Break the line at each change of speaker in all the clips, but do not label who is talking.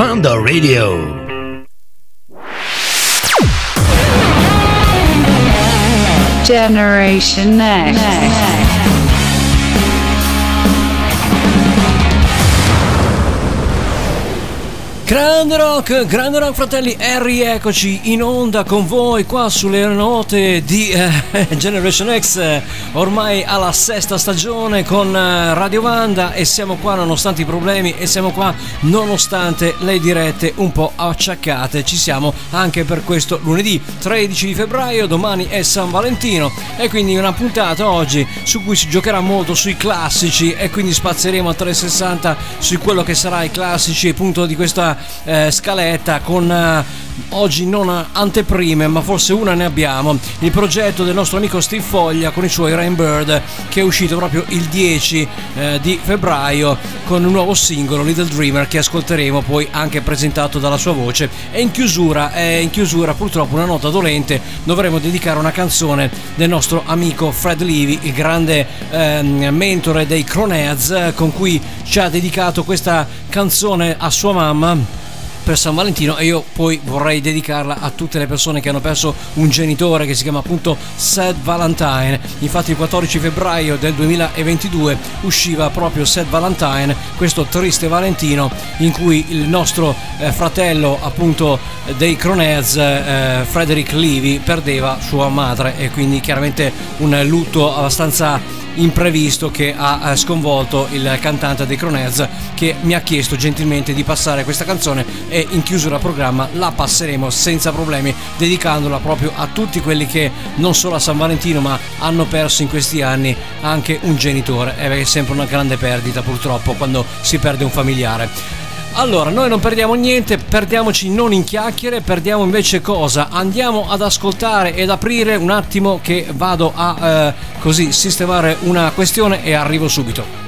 Orlando Radio.
Generation Next.
Grande rock, grande rock fratelli, e rieccoci in onda con voi qua sulle note di eh, Generation X, ormai alla sesta stagione con eh, Radio Vanda e siamo qua nonostante i problemi e siamo qua nonostante le dirette un po' acciaccate, ci siamo anche per questo lunedì 13 di febbraio, domani è San Valentino e quindi una puntata oggi su cui si giocherà molto sui classici e quindi spazieremo a 360 su quello che sarà i classici appunto di questa eh, scaletta con eh, oggi non anteprime ma forse una ne abbiamo. Il progetto del nostro amico Steve Foglia con i suoi Rainbird che è uscito proprio il 10 eh, di febbraio con un nuovo singolo Little Dreamer che ascolteremo poi anche presentato dalla sua voce. E in chiusura, eh, in chiusura purtroppo una nota dolente dovremo dedicare una canzone del nostro amico Fred Levy il grande ehm, mentore dei Croneads con cui ci ha dedicato questa canzone a sua mamma per San Valentino e io poi vorrei dedicarla a tutte le persone che hanno perso un genitore che si chiama appunto Sad Valentine. Infatti il 14 febbraio del 2022 usciva proprio Sad Valentine, questo triste Valentino in cui il nostro eh, fratello appunto dei Cronez, eh, Frederick Levy, perdeva sua madre e quindi chiaramente un lutto abbastanza imprevisto che ha eh, sconvolto il cantante dei Cronez che mi ha chiesto gentilmente di passare questa canzone e in chiusura programma la passeremo senza problemi dedicandola proprio a tutti quelli che non solo a San Valentino ma hanno perso in questi anni anche un genitore è sempre una grande perdita purtroppo quando si perde un familiare allora, noi non perdiamo niente, perdiamoci non in chiacchiere, perdiamo invece cosa? Andiamo ad ascoltare ed aprire un attimo che vado a eh, così sistemare una questione e arrivo subito.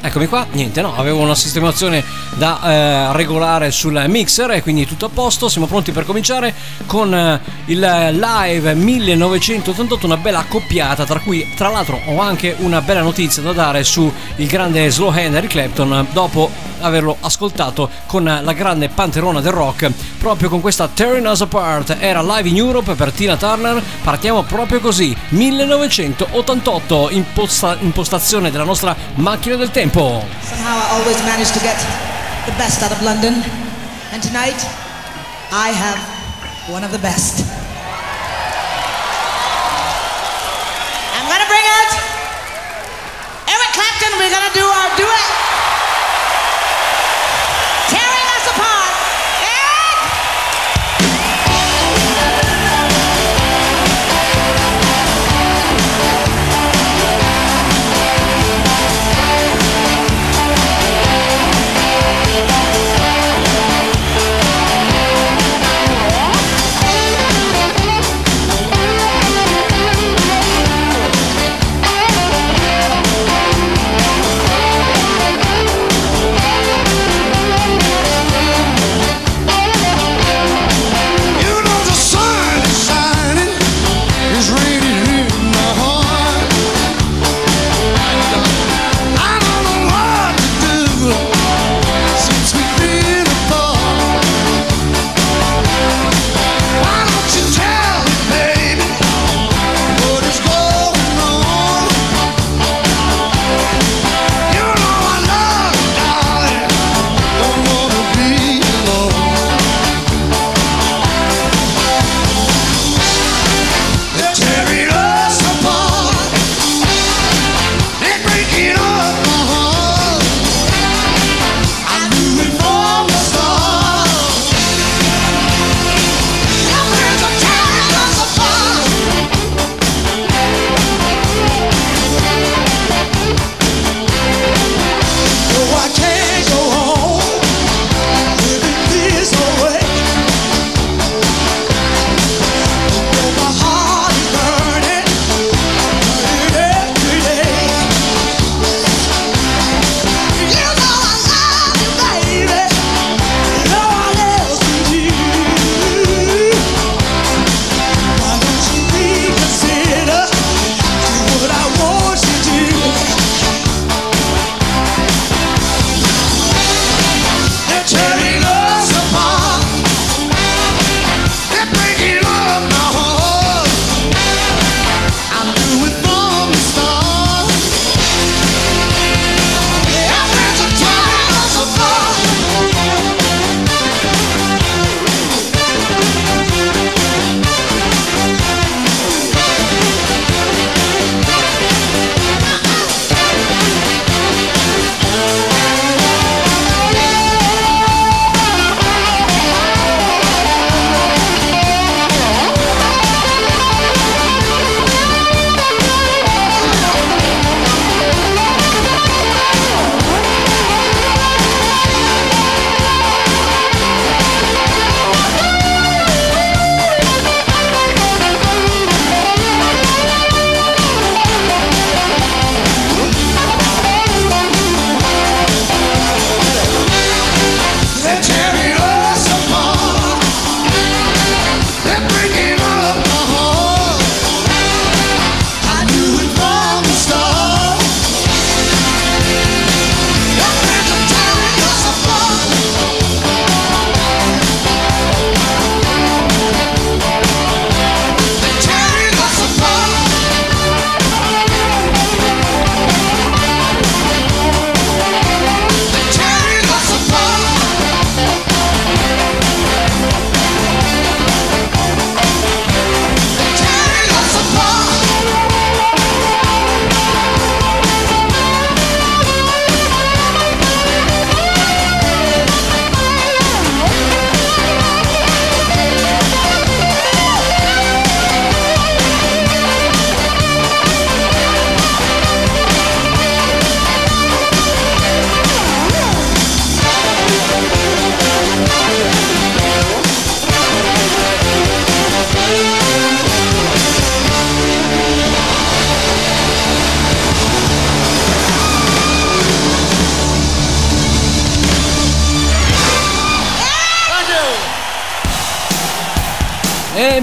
Eccomi qua, niente no, avevo una sistemazione da eh, regolare sul mixer e quindi tutto a posto, siamo pronti per cominciare con eh, il live 1988, una bella accoppiata, tra cui tra l'altro ho anche una bella notizia da dare su il grande slow Eric Clapton dopo averlo ascoltato con la grande panterona del rock, proprio con questa Tearing Us Apart, era live in Europe per Tina Turner, partiamo proprio così, 1988, imposta- impostazione della nostra macchina del tempo.
Somehow I always manage to get the best out of London, and tonight I have one of the best. I'm gonna bring it. Eric Clapton, we're gonna do our duet.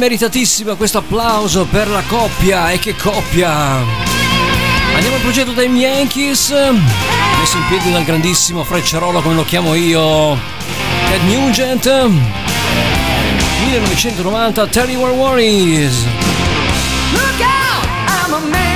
meritatissima questo applauso per la coppia e che coppia! Andiamo al progetto dei Yankees, messo in piedi dal grandissimo Frecciarolo come lo chiamo io, Ted Nugent, 1990, Tell You Worries.
Look out, I'm a man.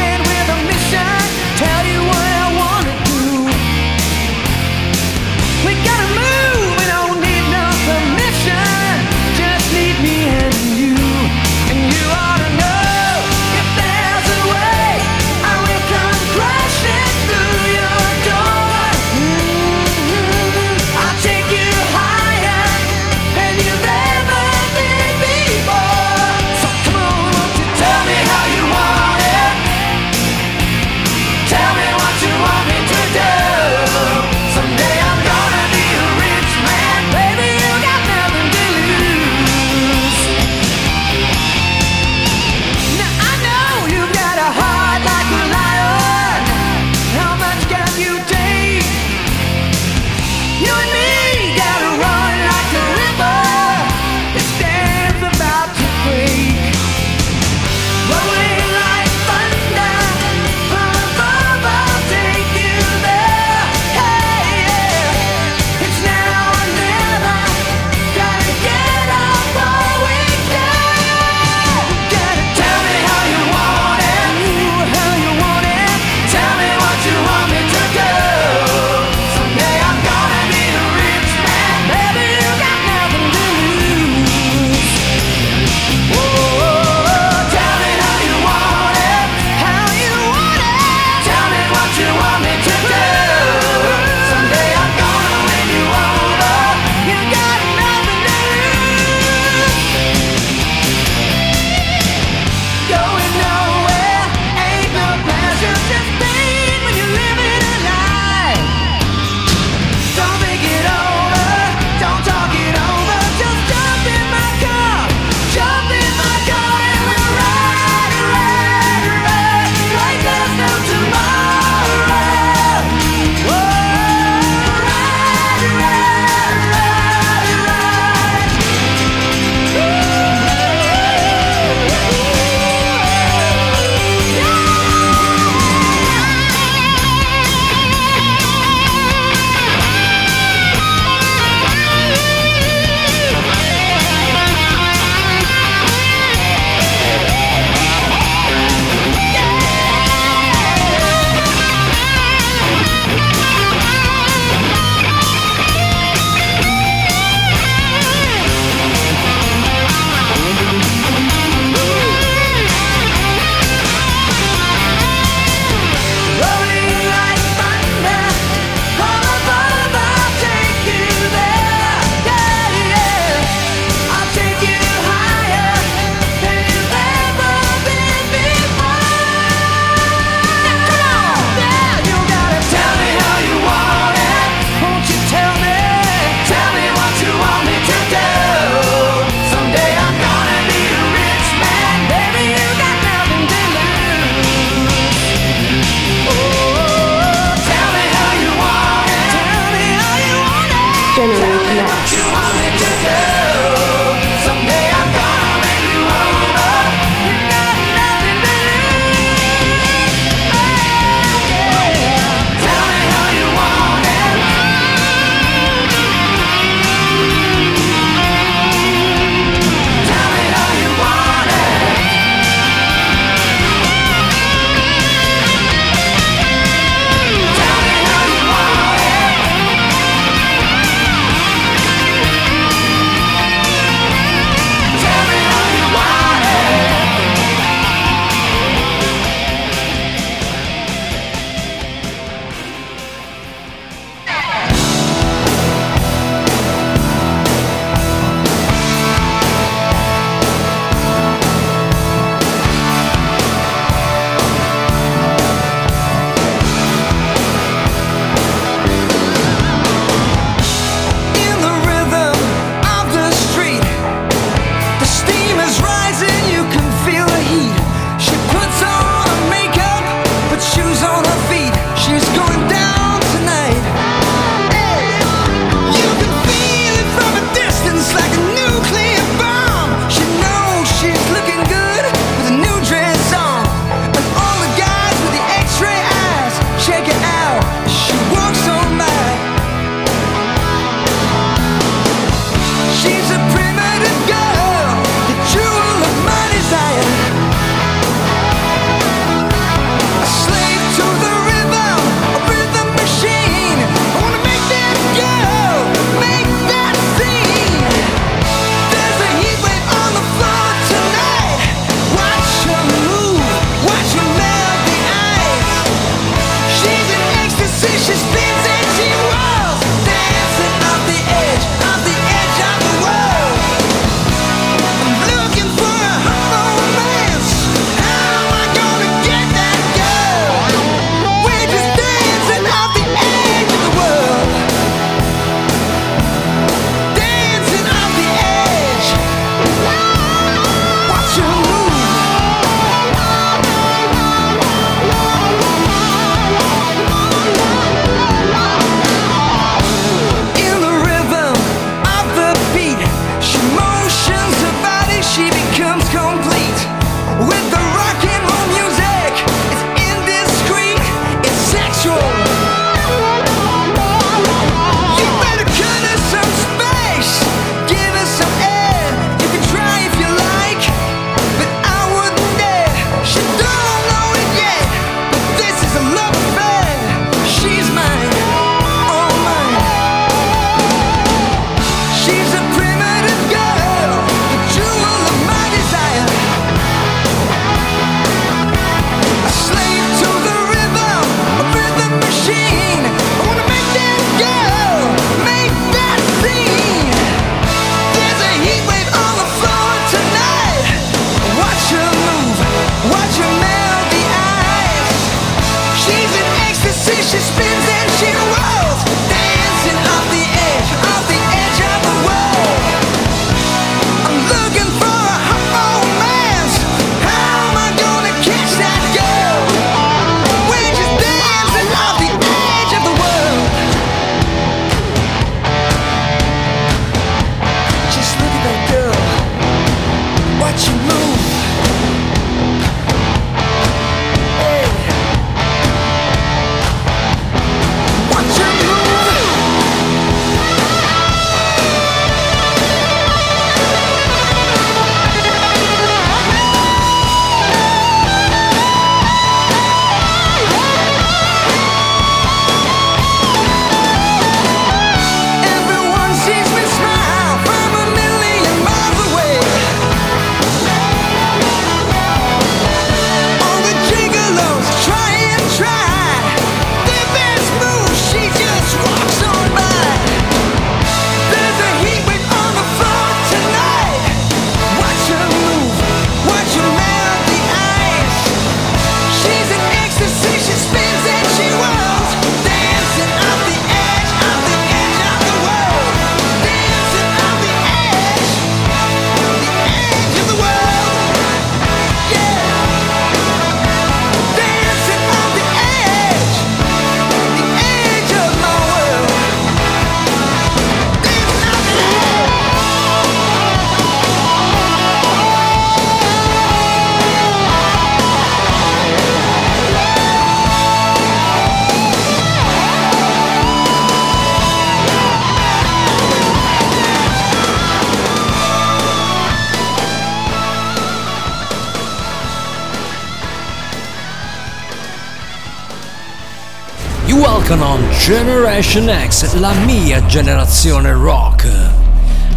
Generation X,
la mia generazione rock.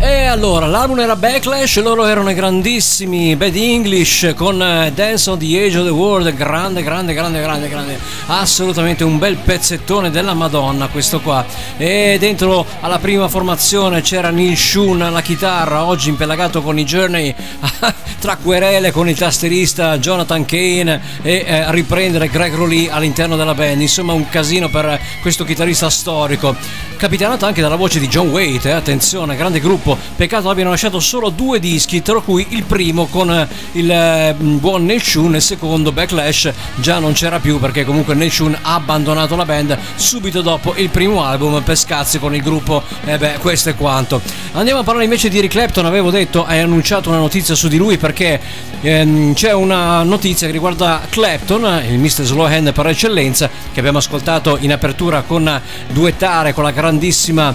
E allora, l'album era Backlash, loro erano grandissimi Bad English con eh, Dance on the Age of the World, grande, grande, grande, grande, grande, assolutamente un bel pezzettone della Madonna questo qua. E dentro alla prima formazione c'era Neil Shun alla chitarra, oggi impelagato con i Journey, tra querele con il tastierista Jonathan Kane e eh, riprendere Greg Rowley all'interno della band, insomma un casino per questo chitarrista storico, capitanato anche dalla voce di John Waite, eh, attenzione, grande gruppo Peccato abbiano lasciato solo due dischi, tra cui il primo con eh, il eh, buon Neil Shun e il secondo Backlash già non c'era più perché comunque Neil Shun ha abbandonato la band subito dopo il primo album per scazzi con il gruppo. E beh, questo è quanto. Andiamo a parlare invece di Eric Clapton, avevo detto, hai annunciato una notizia su di lui perché ehm, c'è una notizia che riguarda Clapton, il Mr. Slowhand per eccellenza, che abbiamo ascoltato in apertura con duettare con la grandissima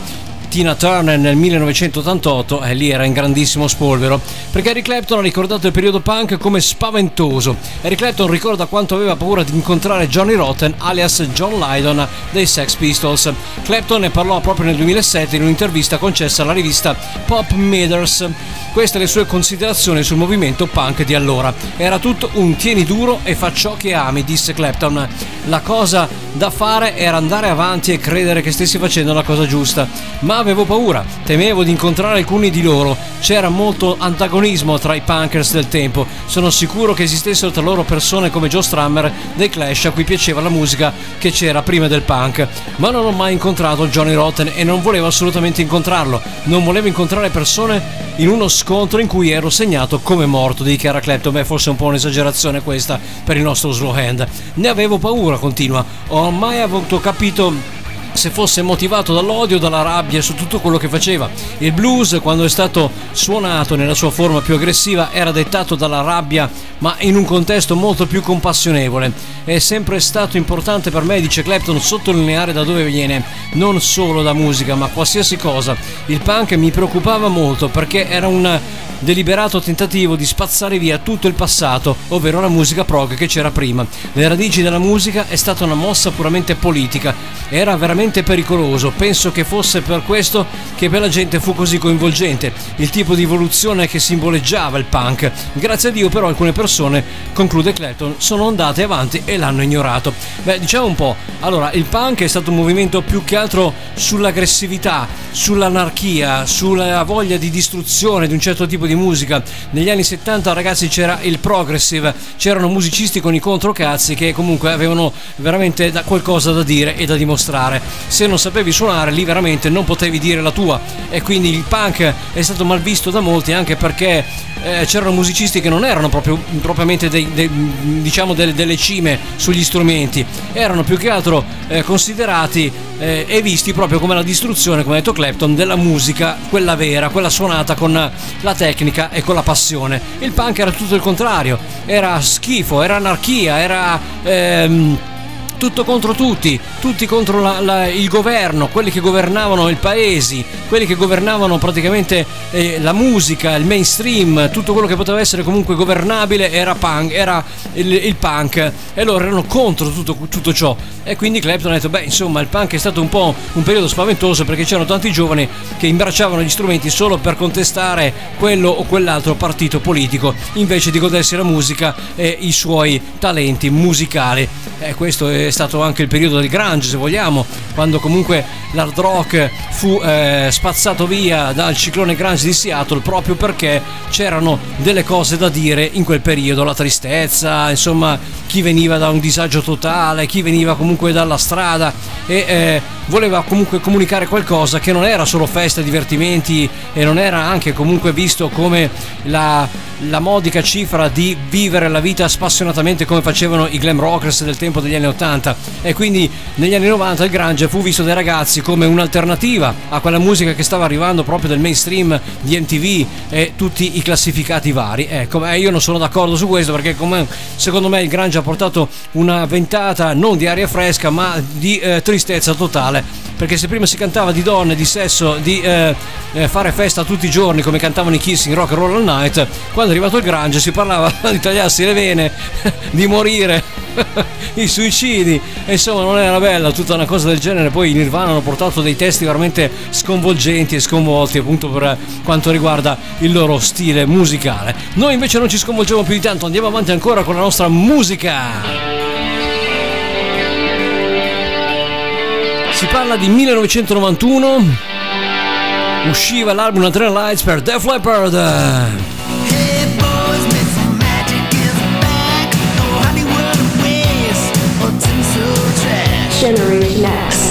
Tina Turner nel 1988 e lì era in grandissimo spolvero. Perché Eric Clapton ha ricordato il periodo punk come spaventoso. Eric Clapton ricorda quanto aveva paura di incontrare Johnny Rotten alias John Lydon dei Sex Pistols. Clapton ne parlò proprio nel 2007 in un'intervista concessa alla rivista Pop Matters. Queste le sue considerazioni sul movimento punk di allora. Era tutto un tieni duro e fa ciò che ami disse Clapton. La cosa da fare era andare avanti e credere che stessi facendo la cosa giusta. Ma avevo paura, temevo di incontrare alcuni di loro, c'era molto antagonismo tra i punkers del tempo, sono sicuro che esistessero tra loro persone come Joe Strummer dei Clash a cui piaceva la musica che c'era prima del punk, ma non ho mai incontrato Johnny Rotten e non volevo assolutamente incontrarlo, non volevo incontrare persone in uno scontro in cui ero segnato come morto, dichiara Clapton, beh forse è un po' un'esagerazione questa per il nostro slow hand, ne avevo paura, continua, ho mai avuto capito se fosse motivato dall'odio, dalla rabbia su tutto quello che faceva. Il blues, quando è stato suonato nella sua forma più aggressiva, era dettato dalla rabbia, ma in un contesto molto più compassionevole. È sempre stato importante per me, dice Clapton, sottolineare da dove viene, non solo da musica, ma qualsiasi cosa. Il punk mi preoccupava molto perché era un deliberato tentativo di spazzare via tutto il passato, ovvero la musica prog che c'era prima. Le radici della musica è stata una mossa puramente politica, era veramente pericoloso, penso che fosse per questo che per la gente fu così coinvolgente, il tipo di evoluzione che simboleggiava il punk. Grazie a Dio però alcune persone, conclude Clayton, sono andate avanti e l'hanno ignorato. Beh, diciamo un po', allora il punk è stato un movimento più che altro sull'aggressività, sull'anarchia, sulla voglia di distruzione di un certo tipo di musica. Negli anni 70 ragazzi c'era il progressive, c'erano musicisti con i controcazzi che comunque avevano veramente qualcosa da dire e da dimostrare. Se non sapevi suonare lì veramente non potevi dire la tua. E quindi il punk è stato mal visto da molti anche perché eh, c'erano musicisti che non erano proprio, propriamente dei, dei, diciamo delle, delle, cime sugli strumenti, erano più che altro eh, considerati eh, e visti proprio come la distruzione, come ha detto Clapton, della musica, quella vera, quella suonata con la tecnica e con la passione. Il punk era tutto il contrario, era schifo, era anarchia, era... Ehm, tutto contro tutti, tutti contro la, la, il governo, quelli che governavano il paese, quelli che governavano praticamente eh, la musica, il mainstream, tutto quello che poteva essere comunque governabile era, punk, era il, il punk e loro erano contro tutto, tutto, ciò. E quindi Clapton ha detto, beh insomma il punk è stato un po' un periodo spaventoso perché c'erano tanti giovani che imbracciavano gli strumenti solo per contestare quello o quell'altro partito politico invece di godersi la musica e i suoi talenti musicali. E questo è è stato anche il periodo del grunge se vogliamo, quando comunque l'hard rock fu eh, spazzato via dal ciclone grunge di Seattle proprio perché c'erano delle cose da dire in quel periodo, la tristezza, insomma chi veniva da un disagio totale, chi veniva comunque dalla strada e eh, voleva comunque comunicare qualcosa che non era solo festa, divertimenti e non era anche comunque visto come la, la modica cifra di vivere la vita spassionatamente come facevano i glam rockers del tempo degli anni 80 90 e quindi negli anni 90 il grunge fu visto dai ragazzi come un'alternativa a quella musica che stava arrivando proprio del mainstream di MTV e tutti i classificati vari. Ecco, eh, io non sono d'accordo su questo perché secondo me il grunge ha portato una ventata non di aria fresca ma di eh, tristezza totale. Perché se prima si cantava di donne, di sesso, di eh, eh fare festa tutti i giorni come cantavano i Kiss in Rock and Roll All Night, quando è arrivato il grunge si parlava di tagliarsi le vene, di morire, i suicidi piedi insomma non era bella tutta una cosa del genere. Poi i Nirvana hanno portato dei testi veramente sconvolgenti e sconvolti appunto per quanto riguarda il loro stile musicale. Noi invece non ci sconvolgiamo più di tanto andiamo avanti ancora con la nostra musica. Si parla di 1991 usciva l'album Adrenaline Lights per Def Leppard.
Generation X.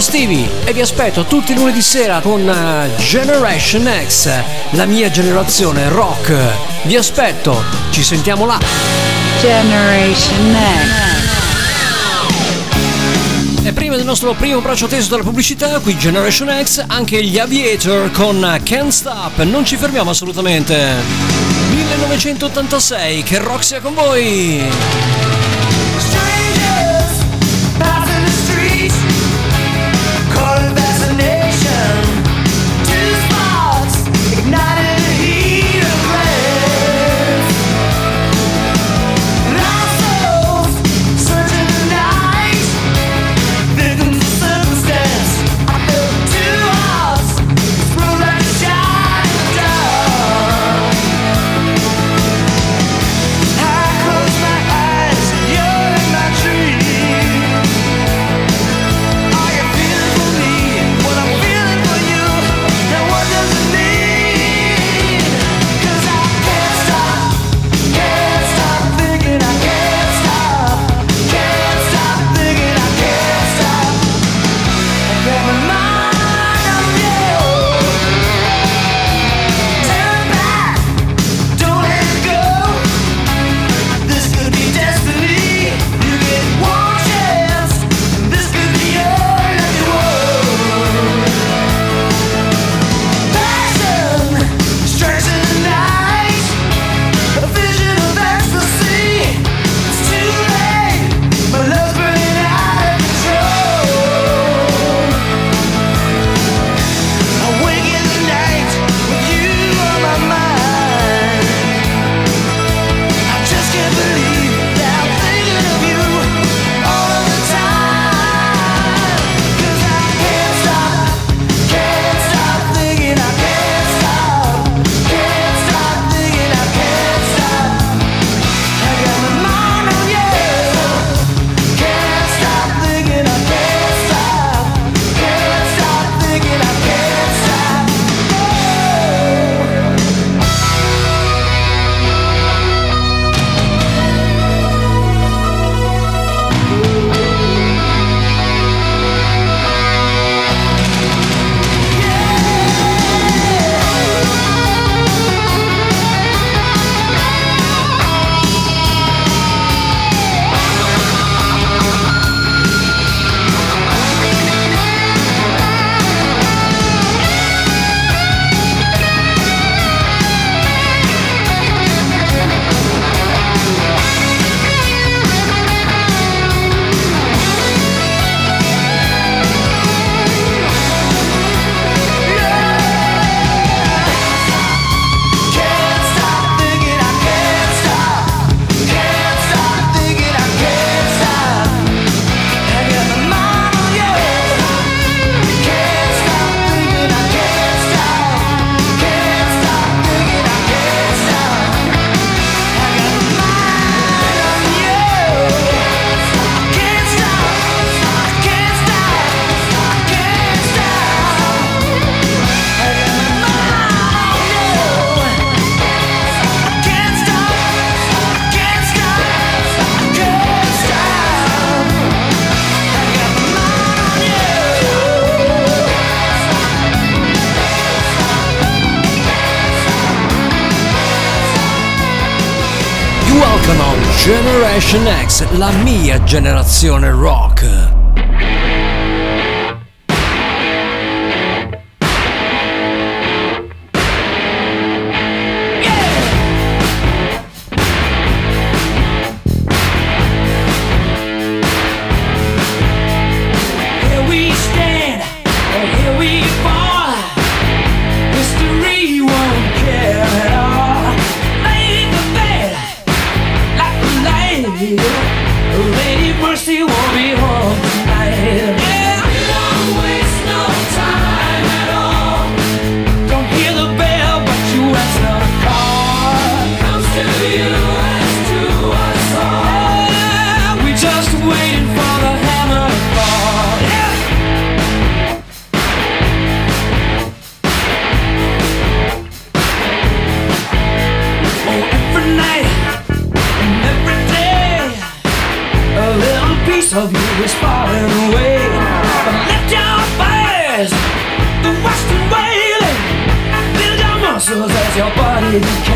Stevie e vi aspetto tutti i lunedì sera con eh, Generation X, la mia generazione rock. Vi aspetto, ci sentiamo là.
Generation X.
E prima del nostro primo braccio teso dalla pubblicità, qui Generation X, anche gli Aviator con eh, Can't Stop. Non ci fermiamo assolutamente. 1986, che rock sia con voi! Generation X, la mia generazione rock.
It's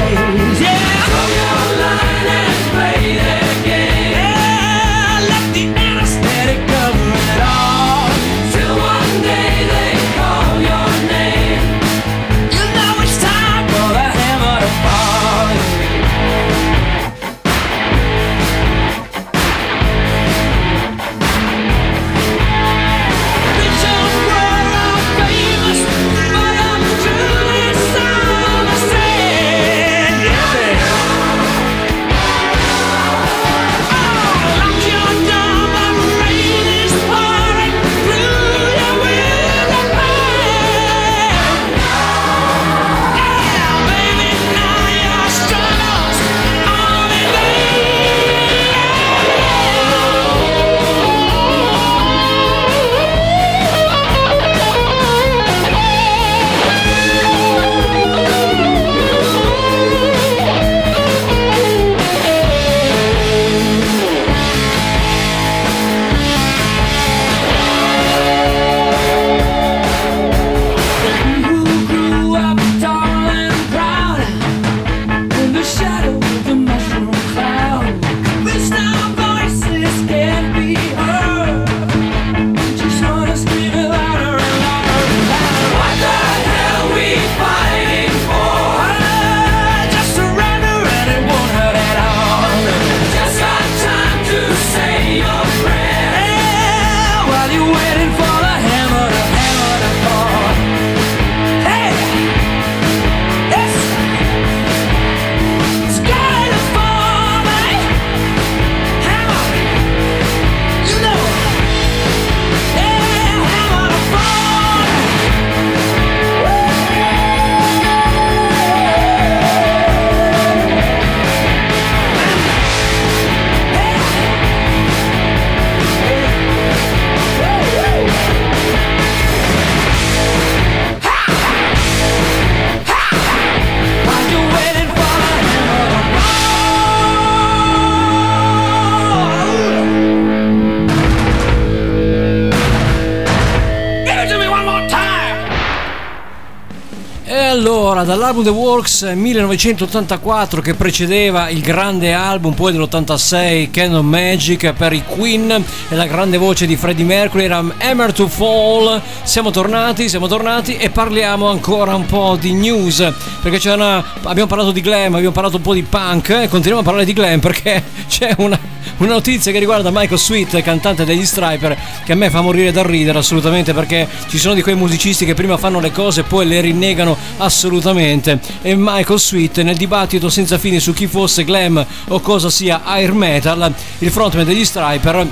dall'album The Works 1984 che precedeva il grande album poi dell'86 Canon Magic per i Queen e la grande voce di Freddie Mercury era Hammer to Fall. Siamo tornati, siamo tornati e parliamo ancora un po' di news perché c'è una abbiamo parlato di glam, abbiamo parlato un po' di punk e continuiamo a parlare di glam perché c'è una, una notizia che riguarda Michael Sweet, cantante degli Striper, che a me fa morire dal ridere assolutamente perché ci sono di quei musicisti che prima fanno le cose e poi le rinnegano assolutamente. E Michael Sweet nel dibattito senza fine su chi fosse glam o cosa sia air metal, il frontman degli Striper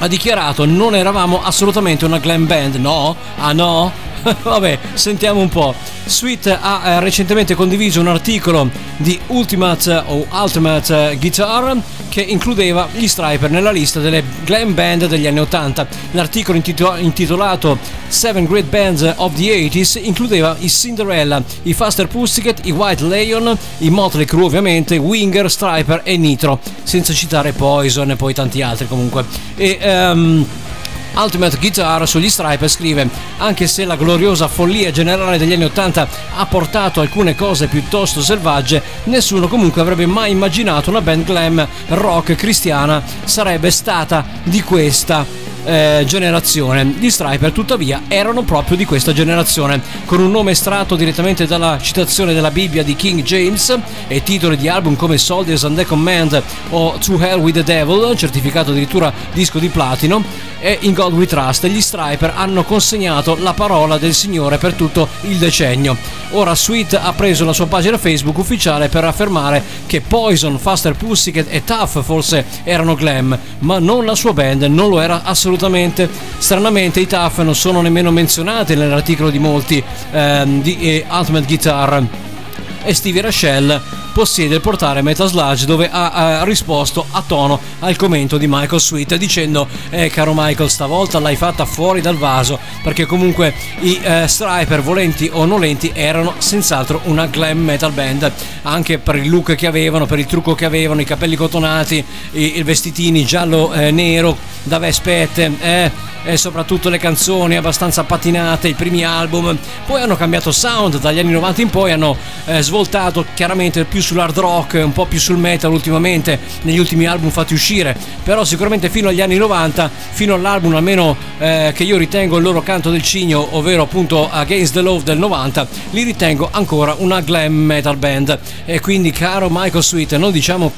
ha dichiarato non eravamo assolutamente una glam band, no? Ah no? Vabbè, sentiamo un po'. Sweet ha eh, recentemente condiviso un articolo di Ultimate o Ultimate eh, Guitar che includeva gli Striper nella lista delle glam band degli anni 80. L'articolo intito- intitolato Seven Great Bands of the 80s includeva i Cinderella, i Faster Pussycat, i White Lion, i Motley Crue ovviamente, Winger, Striper e Nitro, senza citare Poison e poi tanti altri comunque. E ehm, Ultimate Guitar sugli Striper scrive anche se la gloriosa follia generale degli anni 80 ha portato alcune cose piuttosto selvagge, nessuno comunque avrebbe mai immaginato una band glam rock cristiana sarebbe stata di questa eh, generazione. Gli Striper tuttavia erano proprio di questa generazione, con un nome estratto direttamente dalla citazione della Bibbia di King James e titoli di album come Soldiers Under Command o To Hell with the Devil, certificato addirittura disco di platino, e In God We Trust, gli Striper hanno consegnato la parola del Signore per tutto il decennio. Ora Sweet ha preso la sua pagina Facebook ufficiale per affermare che Poison, Faster Pussycat e Tough forse erano glam, ma non la sua band, non lo era assolutamente. Stranamente i Tough non sono nemmeno menzionati nell'articolo di molti ehm, di eh, Ultimate Guitar. E Stevie Rachel possiede il portale Metasludge dove ha, ha risposto a tono al commento di Michael Sweet dicendo eh, caro Michael stavolta l'hai fatta fuori dal vaso perché comunque i eh, Striper volenti o nolenti erano senz'altro una glam metal band anche per il look che avevano per il trucco che avevano i capelli cotonati i, i vestitini giallo eh, nero da vespette eh, e soprattutto le canzoni abbastanza patinate, i primi album. Poi hanno cambiato sound, dagli anni 90 in poi hanno eh, svoltato chiaramente più sull'hard rock, un po' più sul metal ultimamente, negli ultimi album fatti uscire. Però sicuramente fino agli anni 90, fino all'album almeno eh, che io ritengo il loro canto del cigno, ovvero appunto Against the Love del 90, li ritengo ancora una glam metal band. E quindi caro Michael Sweet, non diciamo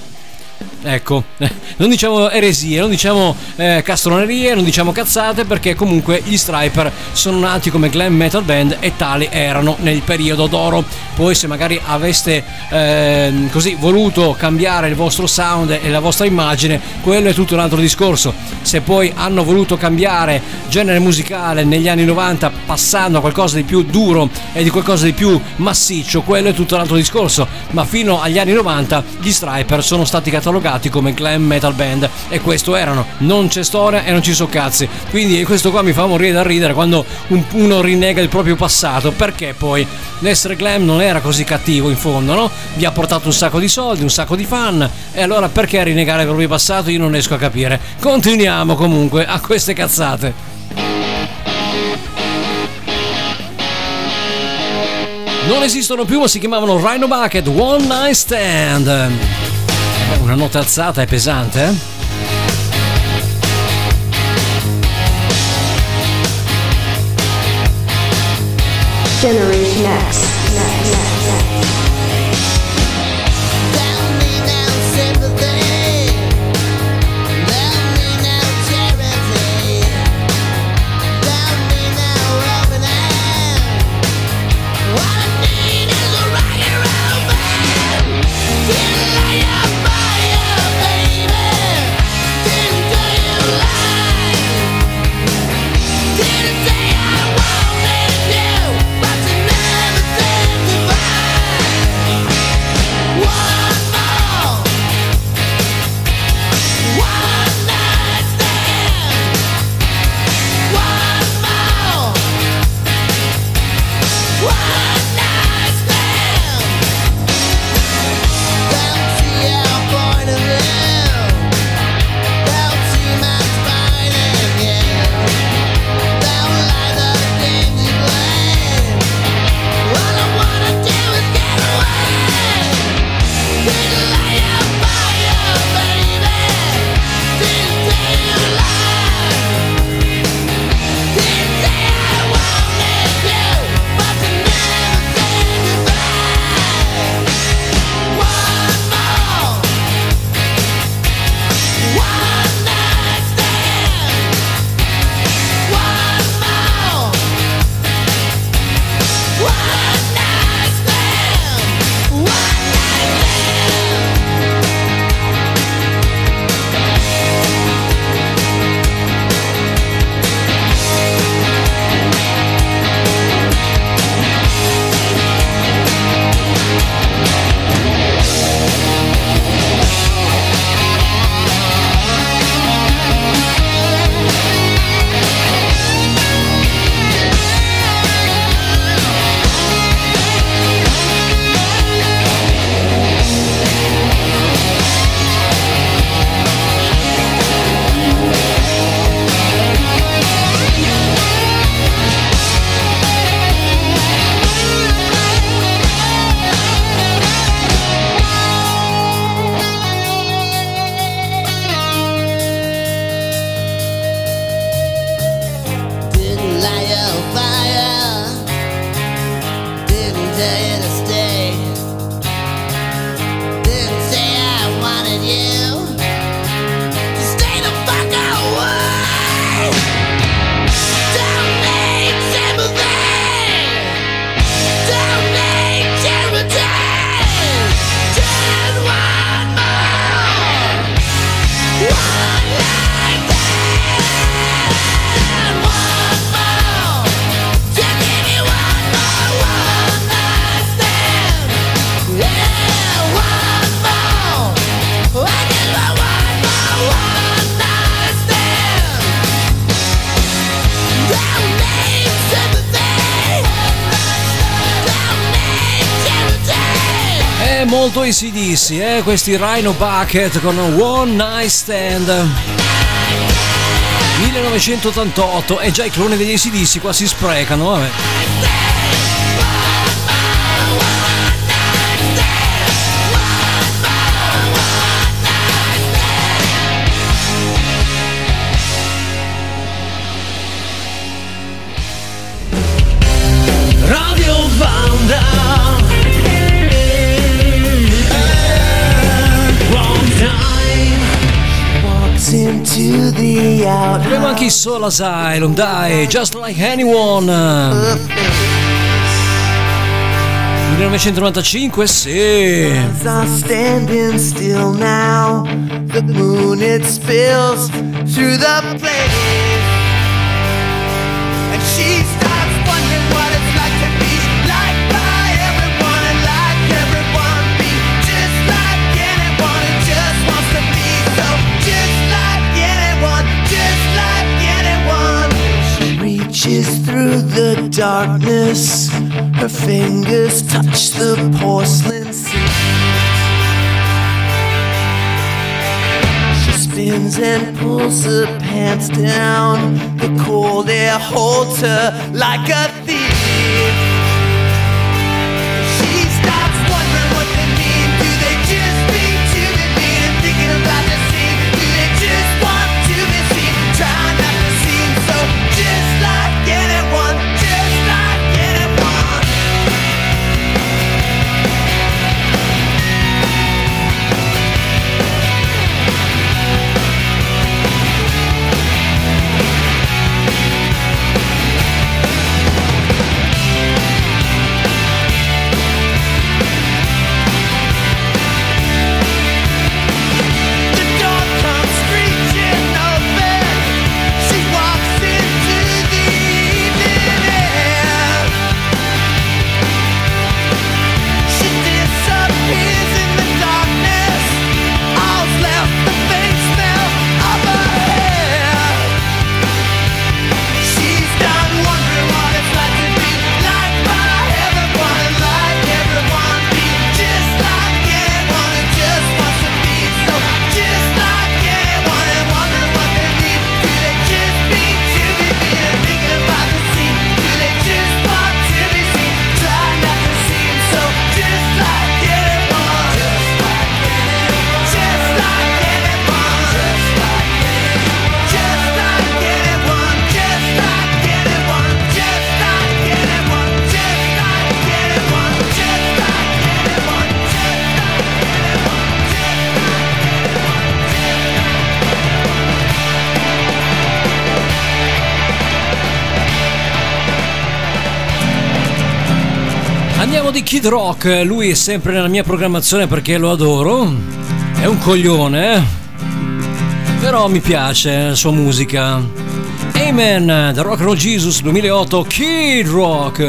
Ecco, non diciamo eresie, non diciamo eh, castronerie, non diciamo cazzate perché comunque gli Striper sono nati come glam metal band e tali erano nel periodo d'oro. Poi se magari aveste eh, così voluto cambiare il vostro sound e la vostra immagine, quello è tutto un altro discorso. Se poi hanno voluto cambiare genere musicale negli anni 90 passando a qualcosa di più duro e di qualcosa di più massiccio, quello è tutto un altro discorso. Ma fino agli anni 90 gli Striper sono stati catalogati come glam metal band e questo erano. Non c'è storia e non ci so cazzi. Quindi questo qua mi fa morire da ridere quando un- uno rinnega il proprio passato perché poi l'essere glam non era così cattivo in fondo, no? Vi ha portato un sacco di soldi, un sacco di fan e allora perché rinnegare il proprio passato io non riesco a capire. Continuiamo comunque a queste cazzate. Non esistono più, ma si chiamavano Rhino Bucket One Night Stand. Una nota alzata è pesante, eh?
Generation X.
Tell
ACDC, eh? questi Rhino Bucket con One Night Stand. 1988 e già i cloni degli ACDC qua si sprecano, vabbè. Abbiamo anche i Soul Asylum, dai, Just Like Anyone. 1995, sì.
Standing still now. The moon it spills through the place. And she reaches through the darkness. Her fingers touch the porcelain. She spins and pulls her pants down. The cold air holds her like a thief.
Kid Rock, lui è sempre nella mia programmazione perché lo adoro. È un coglione, eh? Però mi piace la sua musica. Amen, The Rock and Roll Jesus 2008, Kid Rock.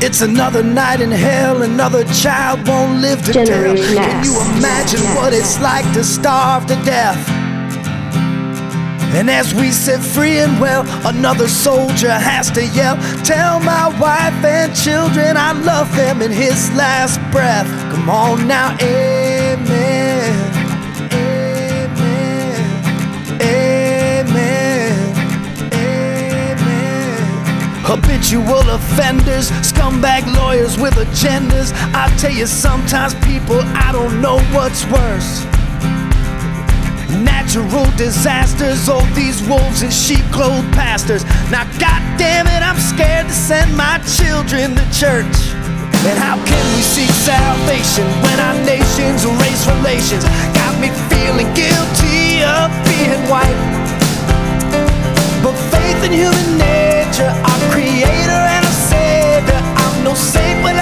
It's another night in hell, another child won't live to tell. Can you imagine what it's like to starve to death? And as we set free and well, another soldier has to yell, Tell my wife and children I love them in his last breath. Come on now, amen. Amen. Amen. Amen. Habitual offenders, scumbag lawyers with agendas. I tell you, sometimes people, I don't know what's worse. Natural disasters, All these wolves in sheep clothed pastors. Now, goddamn it, I'm scared to send my children to church. And how can we seek salvation when our nation's race relations got me feeling guilty of being white? But faith in human nature, our creator and our savior. I'm no saint, but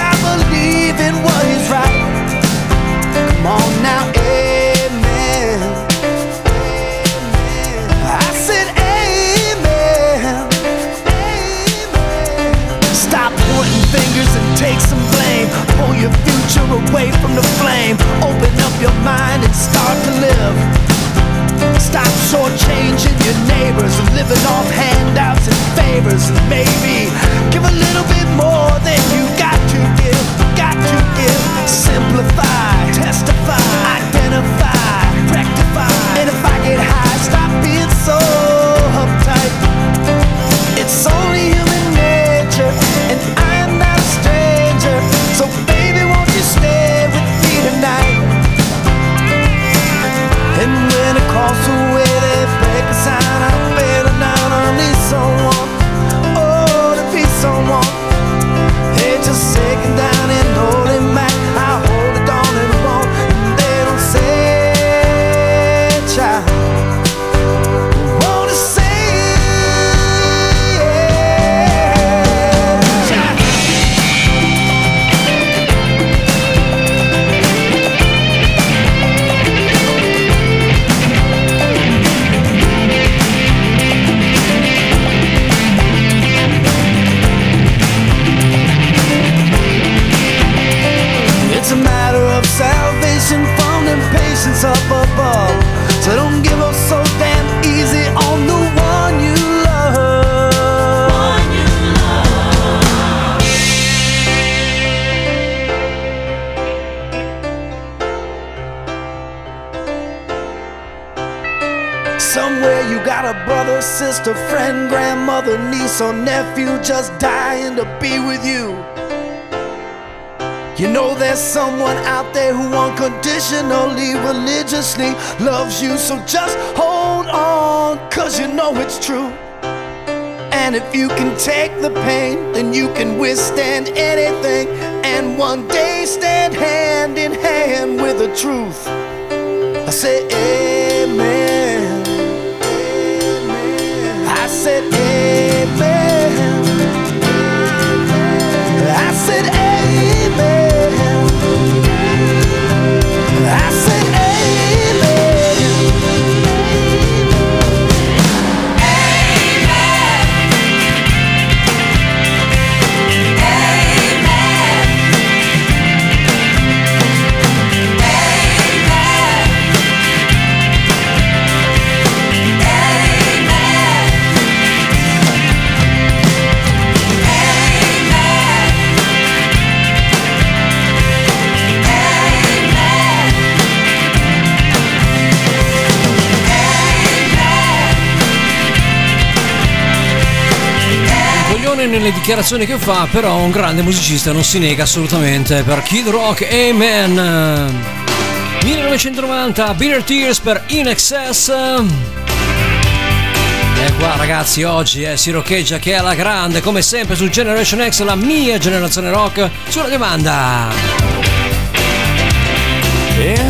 you.
So just hold on, cause you know it's true. And if you can take the pain, then you can withstand anything. And one day stand hand in hand with the truth. I say,
dichiarazioni che fa, però un grande musicista non si nega assolutamente per Kid Rock, Amen. 1990, Bitter Tears per In Excess. E qua ragazzi oggi eh, si roccheggia che è alla grande, come sempre su Generation X, la mia generazione rock, sulla domanda.
Yeah.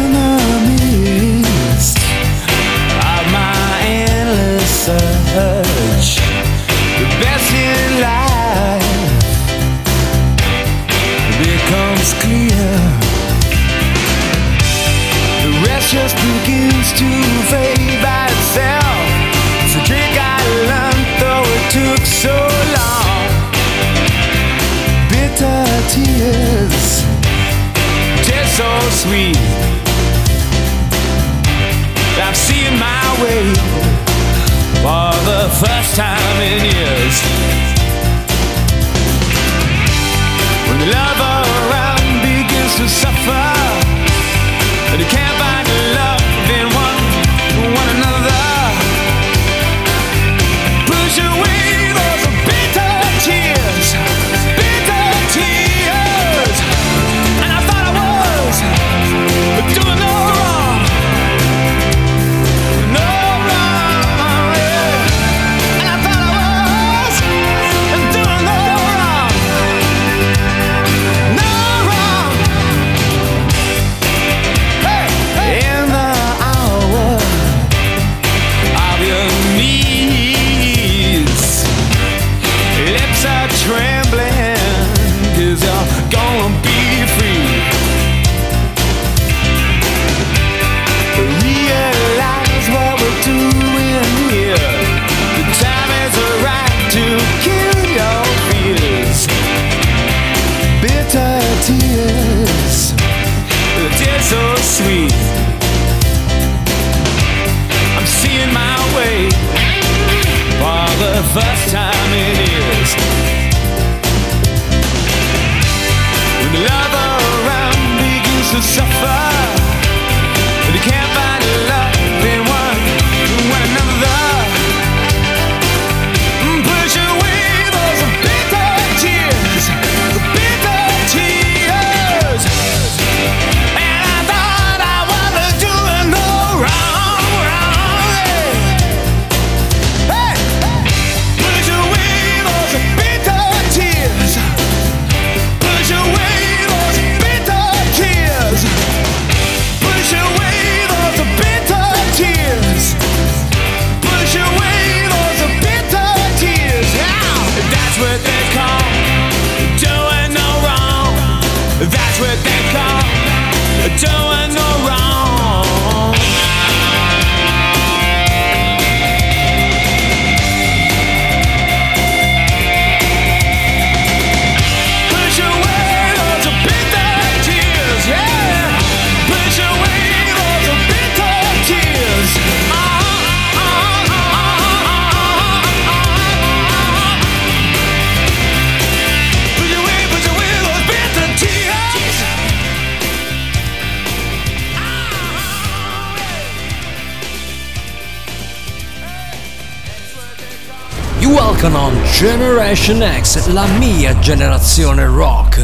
Generation X, la mia generazione rock.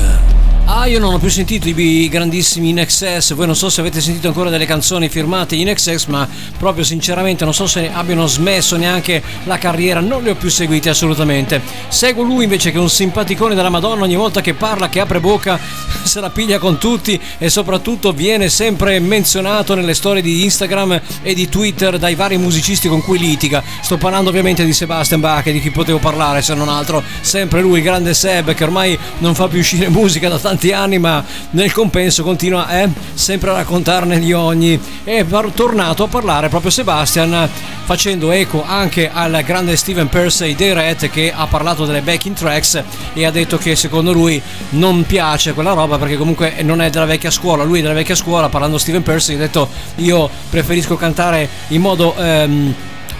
Ah, io non ho più sentito i grandissimi In Excess, voi non so se avete sentito ancora delle canzoni firmate In Excess, ma proprio sinceramente non so se abbiano smesso neanche la carriera, non le ho più seguite assolutamente. Seguo lui invece che è un simpaticone della Madonna, ogni volta che parla, che apre bocca, se la piglia con tutti e soprattutto viene sempre menzionato nelle storie di Instagram e di Twitter dai vari musicisti con cui litiga. Sto parlando ovviamente di Sebastian Bach e di chi potevo parlare se non altro, sempre lui, il grande Seb che ormai non fa più uscire musica da tanti anni ma nel compenso continua eh, sempre a raccontarne gli ogni e è tornato a parlare proprio Sebastian facendo eco anche al grande Steven Persey dei Red che ha parlato delle backing tracks e ha detto che secondo lui non piace quella roba perché comunque non è della vecchia scuola lui è della vecchia scuola parlando Steven Persey ha detto io preferisco cantare in modo ehm,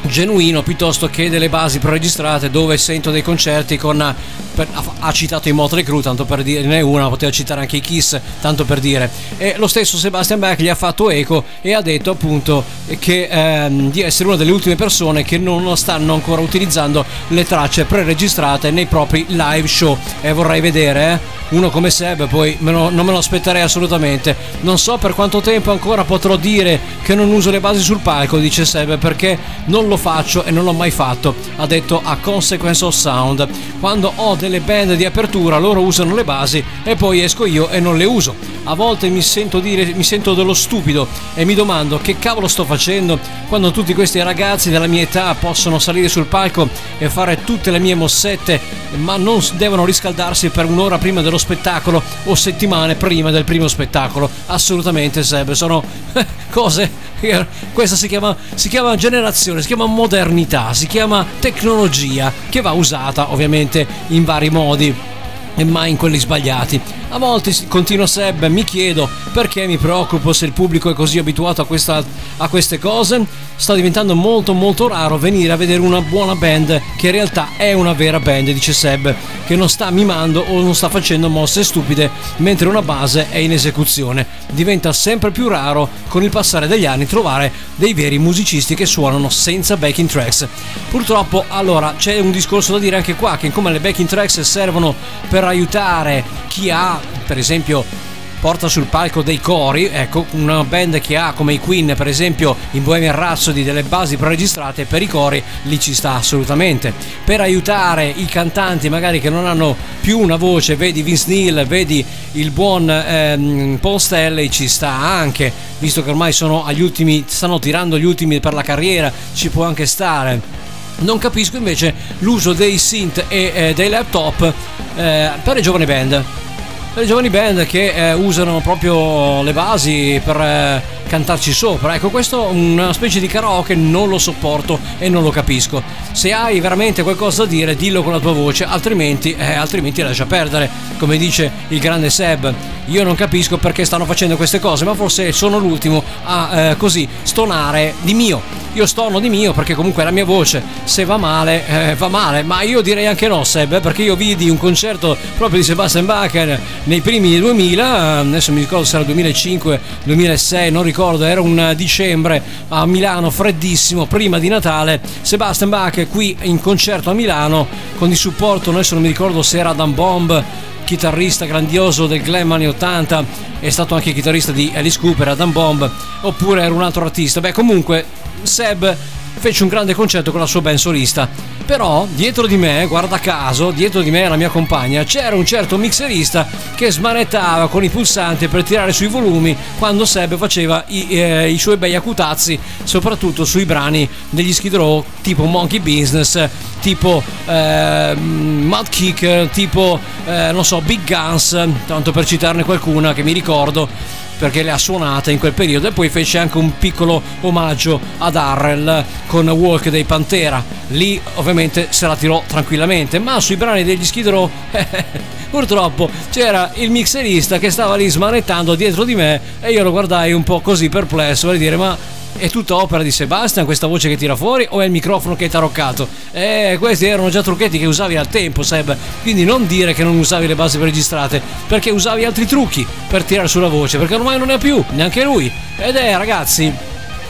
genuino piuttosto che delle basi preregistrate dove sento dei concerti con per- ha- citato i Motley Crue tanto per dirne una poteva citare anche i Kiss tanto per dire. E lo stesso Sebastian Bach gli ha fatto eco e ha detto appunto che ehm, di essere una delle ultime persone che non stanno ancora utilizzando le tracce preregistrate nei propri live show. E vorrei vedere eh, uno come Seb poi me lo- non me lo aspetterei assolutamente. Non so per quanto tempo ancora potrò dire che non uso le basi sul palco dice Seb perché non lo faccio e non l'ho mai fatto ha detto a Consequence of Sound. Quando ho delle band di apertura loro usano le basi e poi esco io e non le uso. A volte mi sento dire mi sento dello stupido e mi domando che cavolo sto facendo quando tutti questi ragazzi della mia età possono salire sul palco e fare tutte le mie mossette ma non devono riscaldarsi per un'ora prima dello spettacolo o settimane prima del primo spettacolo. Assolutamente Seb sono cose questa si chiama, si chiama generazione, si chiama modernità, si chiama tecnologia che va usata ovviamente in vari modi e mai in quelli sbagliati. A volte, continua Seb, mi chiedo perché mi preoccupo se il pubblico è così abituato a, questa- a queste cose. Sta diventando molto molto raro venire a vedere una buona band che in realtà è una vera band, dice Seb, che non sta mimando o non sta facendo mosse stupide mentre una base è in esecuzione. Diventa sempre più raro con il passare degli anni trovare dei veri musicisti che suonano senza backing tracks. Purtroppo, allora, c'è un discorso da dire anche qua, che come le backing tracks servono per aiutare chi ha, per esempio, porta sul palco dei cori, ecco, una band che ha come i Queen, per esempio, in Bohemian Rhapsody delle basi preregistrate per i cori, lì ci sta assolutamente. Per aiutare i cantanti magari che non hanno più una voce, vedi Vince Neil, vedi il buon ehm, Paul Stanley, ci sta anche, visto che ormai sono agli ultimi, stanno tirando gli ultimi per la carriera, ci può anche stare. Non capisco invece l'uso dei synth e eh, dei laptop eh, per le giovani band. Le giovani band che eh, usano proprio le basi per eh, cantarci sopra. Ecco, questo una specie di karaoke non lo sopporto e non lo capisco. Se hai veramente qualcosa da dire, dillo con la tua voce, altrimenti, eh, altrimenti lascia perdere. Come dice il grande Seb, io non capisco perché stanno facendo queste cose, ma forse sono l'ultimo a eh, così stonare di mio. Io stono di mio perché comunque la mia voce, se va male, eh, va male. Ma io direi anche no, Seb, eh, perché io vidi un concerto proprio di Sebastian Bach nei primi 2000, adesso mi ricordo se era 2005, 2006, non ricordo, era un dicembre a Milano, freddissimo, prima di Natale. Sebastian Bach qui in concerto a Milano con il supporto, adesso non mi ricordo se era Dan Bomb chitarrista grandioso del glam anni 80 è stato anche chitarrista di Alice Cooper, Adam Bomb oppure era un altro artista beh comunque Seb fece un grande concerto con la sua band solista. Però dietro di me, guarda caso, dietro di me e la mia compagna c'era un certo mixerista che smanettava con i pulsanti per tirare sui volumi quando Seb faceva i, eh, i suoi bei acutazzi, soprattutto sui brani degli Skid Row tipo Monkey Business, tipo eh, Mudkick, tipo eh, non so, Big Guns, tanto per citarne qualcuna che mi ricordo perché le ha suonate in quel periodo e poi fece anche un piccolo omaggio ad Arrel con Walk dei Pantera. Lì ovviamente se la tirò tranquillamente, ma sui brani degli Skid Row purtroppo c'era il mixerista che stava lì smanettando dietro di me e io lo guardai un po' così perplesso per dire ma è tutta opera di Sebastian questa voce che tira fuori o è il microfono che è taroccato? Eh, questi erano già trucchetti che usavi al tempo, Seb. Quindi non dire che non usavi le basi registrate, perché usavi altri trucchi per tirare sulla voce, perché ormai non ne ha più, neanche lui. Ed è, ragazzi,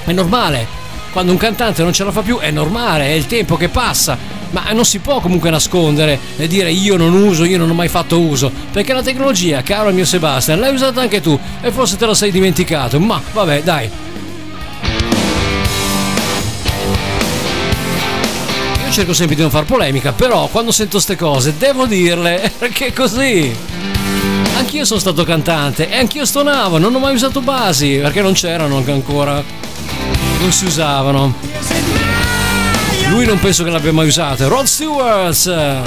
è normale. Quando un cantante non ce la fa più è normale, è il tempo che passa. Ma non si può comunque nascondere e dire io non uso, io non ho mai fatto uso. Perché la tecnologia, caro mio Sebastian, l'hai usata anche tu e forse te la sei dimenticato. Ma vabbè, dai. Cerco sempre di non far polemica, però quando sento ste cose devo dirle perché è così. Anch'io sono stato cantante e anch'io stonavo, non ho mai usato basi perché non c'erano ancora. Non si usavano. Lui non penso che l'abbia mai usato. Rod Stewart.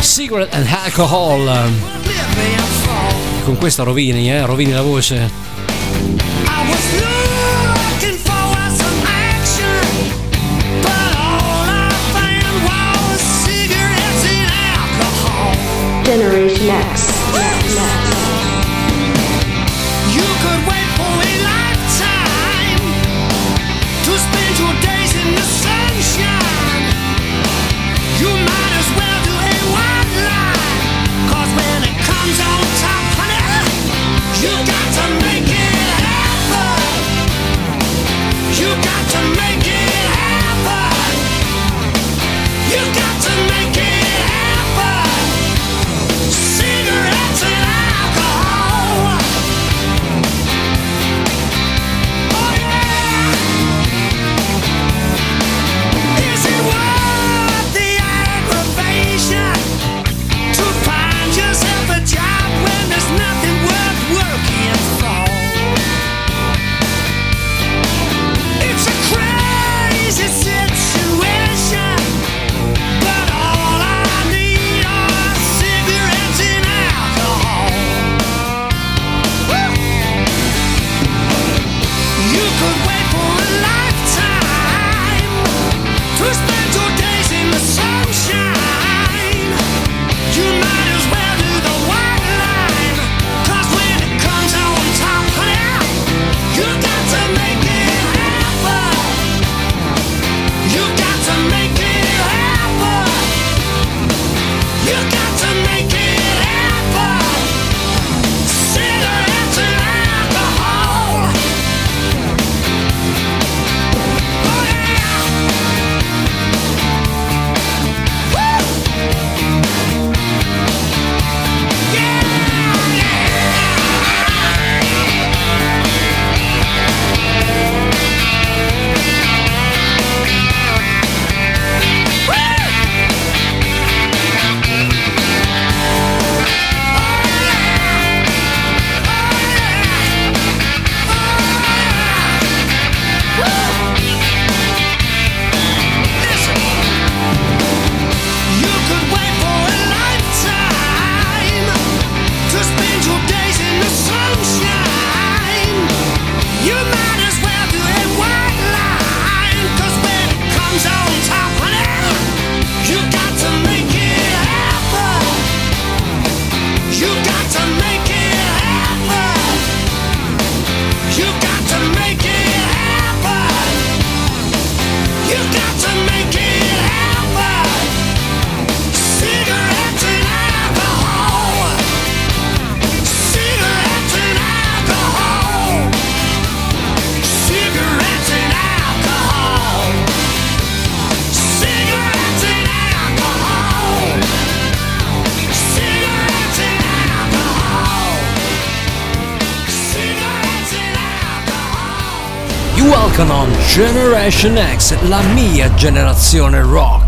Cigarette and Alcohol. Con questa rovini, eh? Rovini la voce.
Generation X.
Generation X, la mia generazione rock.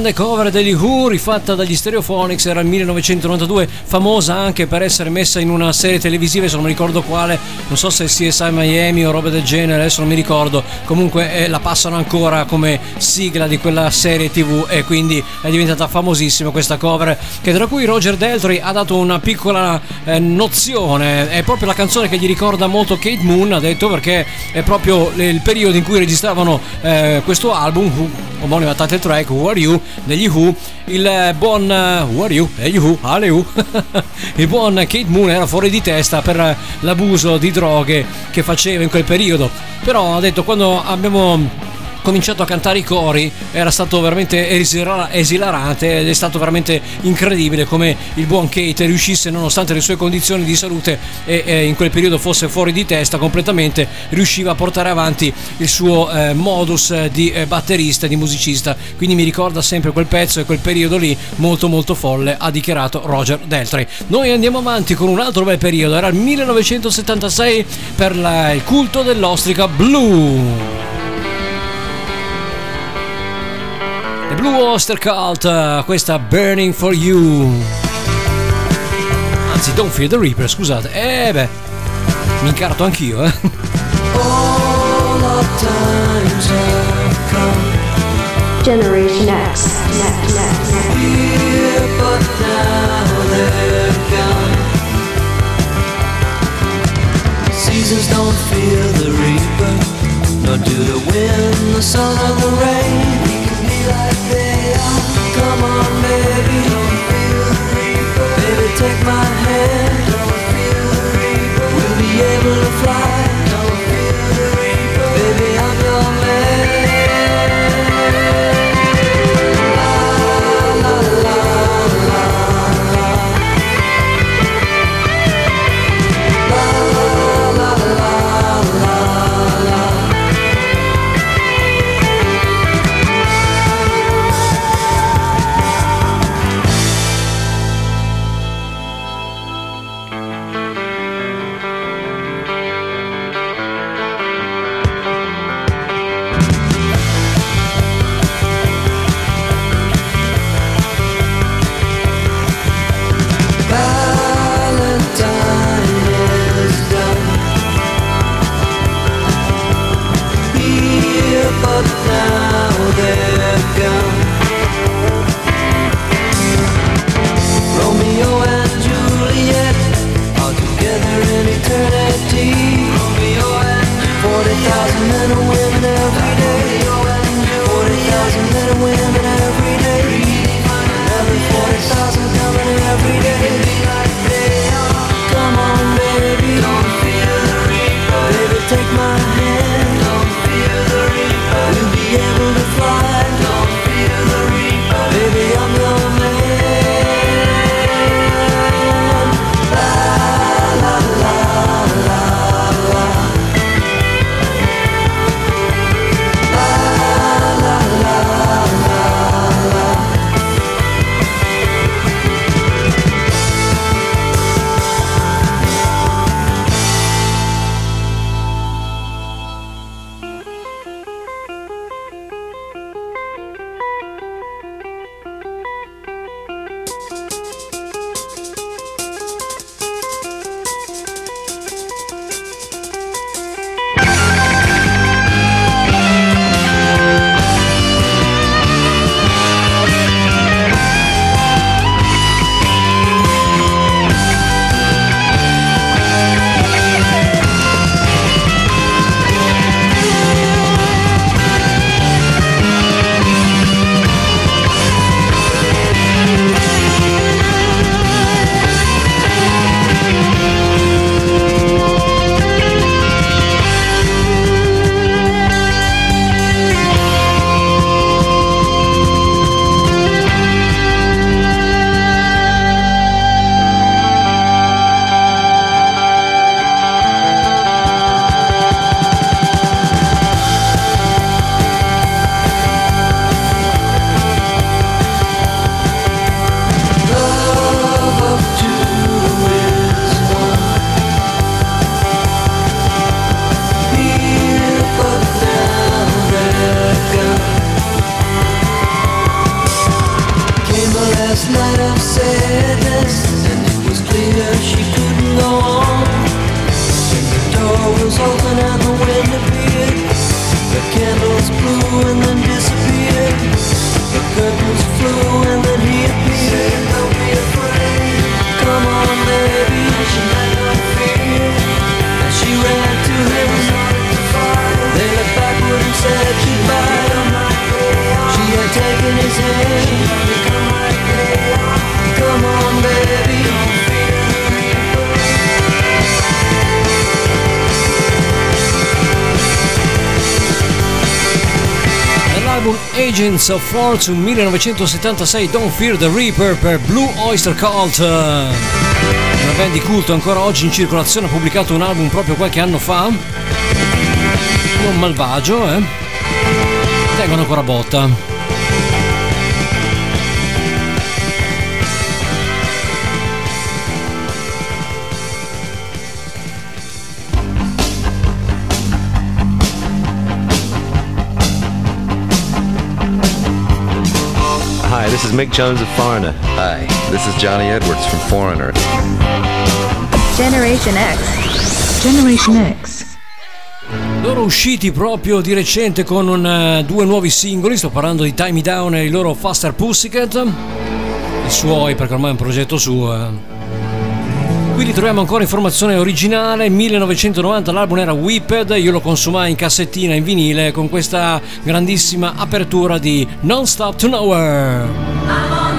Grande cover degli Who rifatta dagli Stereophonics, era il 1992, famosa anche per essere messa in una serie televisiva, se non mi ricordo quale, non so se CSI Miami o roba del genere, adesso non mi ricordo, comunque eh, la passano ancora come sigla di quella serie tv e quindi è diventata famosissima questa cover, che tra cui Roger Deltry ha dato una piccola eh, nozione, è proprio la canzone che gli ricorda molto Kate Moon, ha detto perché è proprio il periodo in cui registravano eh, questo album, Who, omonimo a title track, Who Are You, degli Who, il buon eh, Who Are You, degli Who, alle Who, il buon Kate Moon era fuori di testa per l'abuso di droghe che faceva in quel periodo, però ha detto quando abbiamo cominciato a cantare i cori era stato veramente esila- esilarante ed è stato veramente incredibile come il buon Kate riuscisse nonostante le sue condizioni di salute e, in quel periodo fosse fuori di testa completamente riusciva a portare avanti il suo eh, modus di eh, batterista di musicista. Quindi mi ricorda sempre quel pezzo e quel periodo lì molto molto folle ha dichiarato Roger Deltry noi andiamo avanti con un altro bel periodo era il 1976 per la- il culto dell'ostrica blu Blue Oyster Cult, eh, questa Burning for You. Anzi, Don't Fear the Reaper, scusate. Eh beh, mi incarto anch'io, eh.
Generation X. Next, next, next.
Seasons don't fear the reaper, nor do the wind, the sun, or the rain. Come on, baby,
Agents of Fortune 1976 Don't Fear the Reaper per Blue Oyster Cult. Una band di culto ancora oggi in circolazione, ha pubblicato un album proprio qualche anno fa. Non malvagio, eh. Tengono ancora botta.
This is Mick Jones of Foreigner.
Hi, this is Johnny Edwards from Foreigner.
Generation X. Generation X.
Loro usciti proprio di recente con un, eh, due nuovi singoli, sto parlando di Time Me Down e il loro Faster Pussycat, i suoi perché ormai è un progetto suo. Qui ritroviamo ancora informazione originale, 1990 l'album era Whipped, io lo consumai in cassettina in vinile con questa grandissima apertura di Non Stop to Nowhere.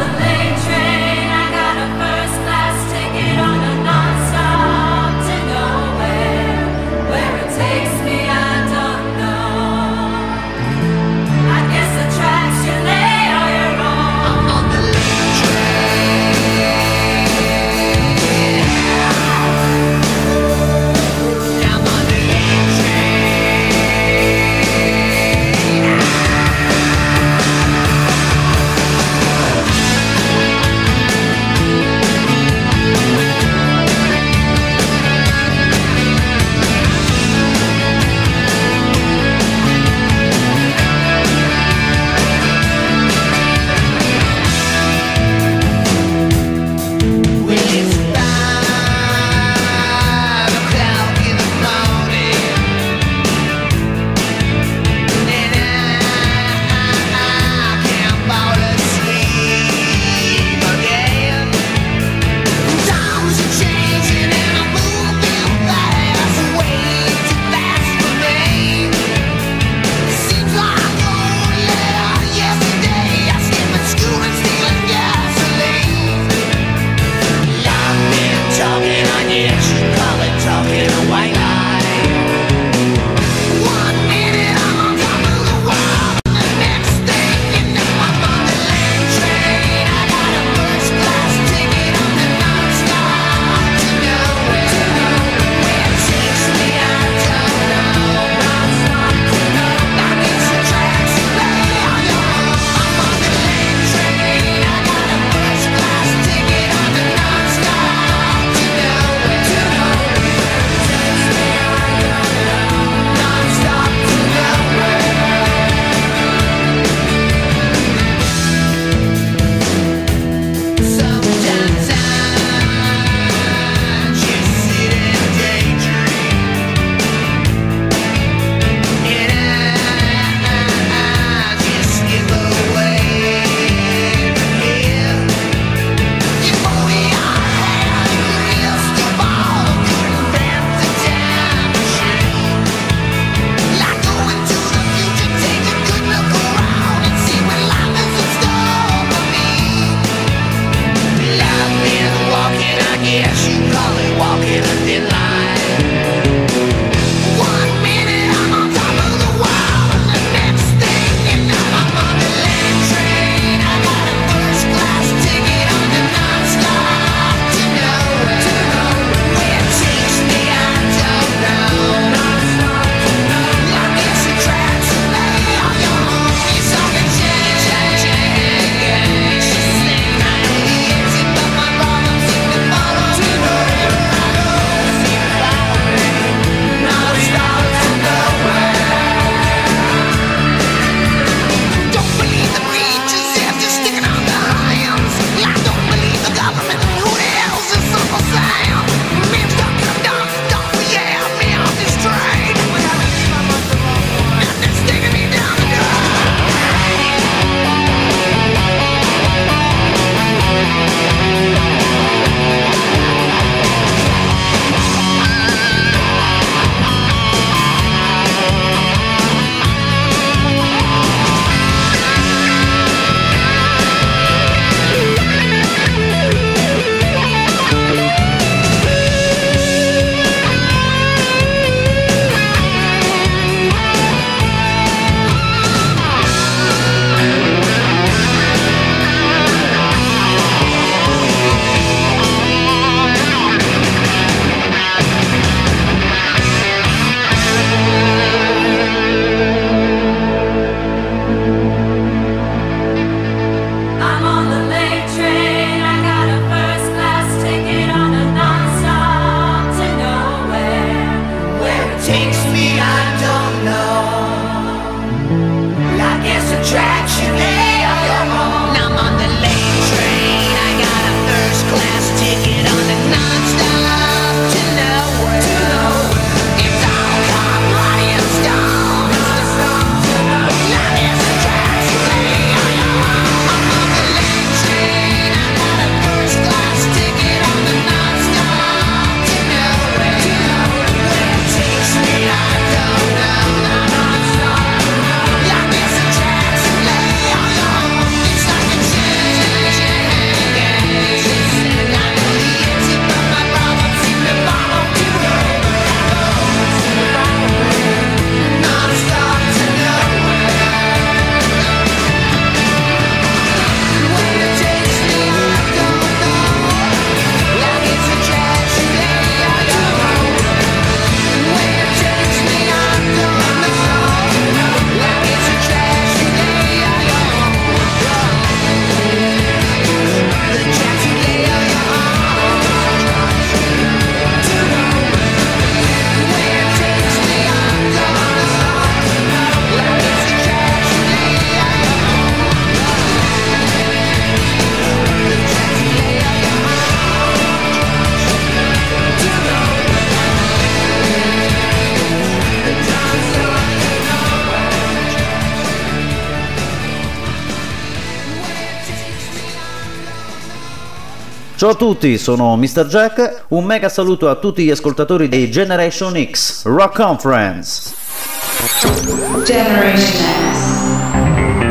Ciao a tutti, sono Mr. Jack. Un mega saluto a tutti gli ascoltatori di Generation X Rock Conference.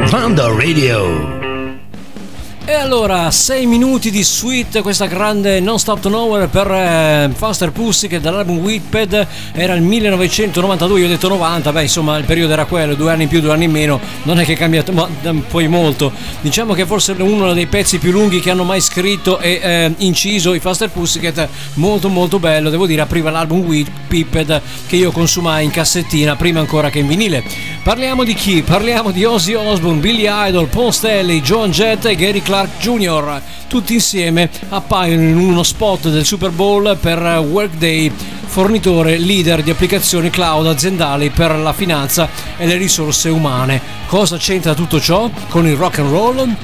Vanda Radio.
E allora, 6 minuti di suite, questa grande Non Stop to Nowhere per eh, Faster Pussy che dall'album Whipped era il 1992, io ho detto 90, beh insomma il periodo era quello, due anni in più, due anni in meno, non è che è cambiato ma, poi molto. Diciamo che forse è uno dei pezzi più lunghi che hanno mai scritto e eh, inciso i Faster Pussycat, molto molto bello, devo dire, apriva l'album Whipped che io consumai in cassettina prima ancora che in vinile. Parliamo di chi? Parliamo di Ozzy Osbourne, Billy Idol, Paul Stanley, John Jett e Gary Clark Jr. Tutti insieme appaiono in uno spot del Super Bowl per Workday, fornitore leader di applicazioni cloud aziendali per la finanza e le risorse umane. Cosa c'entra tutto ciò con il rock and roll?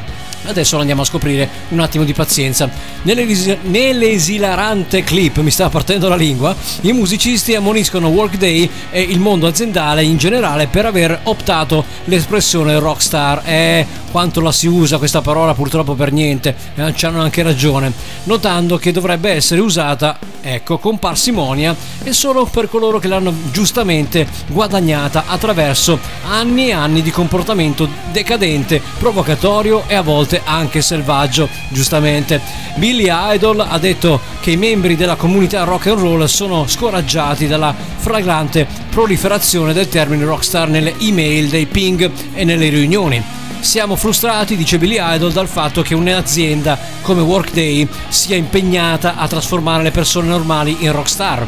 Adesso lo andiamo a scoprire, un attimo di pazienza. Nell'esilarante clip, mi sta partendo la lingua, i musicisti ammoniscono Workday e il mondo aziendale in generale per aver optato l'espressione rockstar. E quanto la si usa questa parola purtroppo per niente, eh, ci hanno anche ragione, notando che dovrebbe essere usata, ecco, con parsimonia e solo per coloro che l'hanno giustamente guadagnata attraverso anni e anni di comportamento decadente, provocatorio e a volte anche selvaggio, giustamente. Billy Idol ha detto che i membri della comunità rock and roll sono scoraggiati dalla flagrante proliferazione del termine rockstar nelle email, dei ping e nelle riunioni. Siamo frustrati, dice Billy Idol, dal fatto che un'azienda come Workday sia impegnata a trasformare le persone normali in rockstar.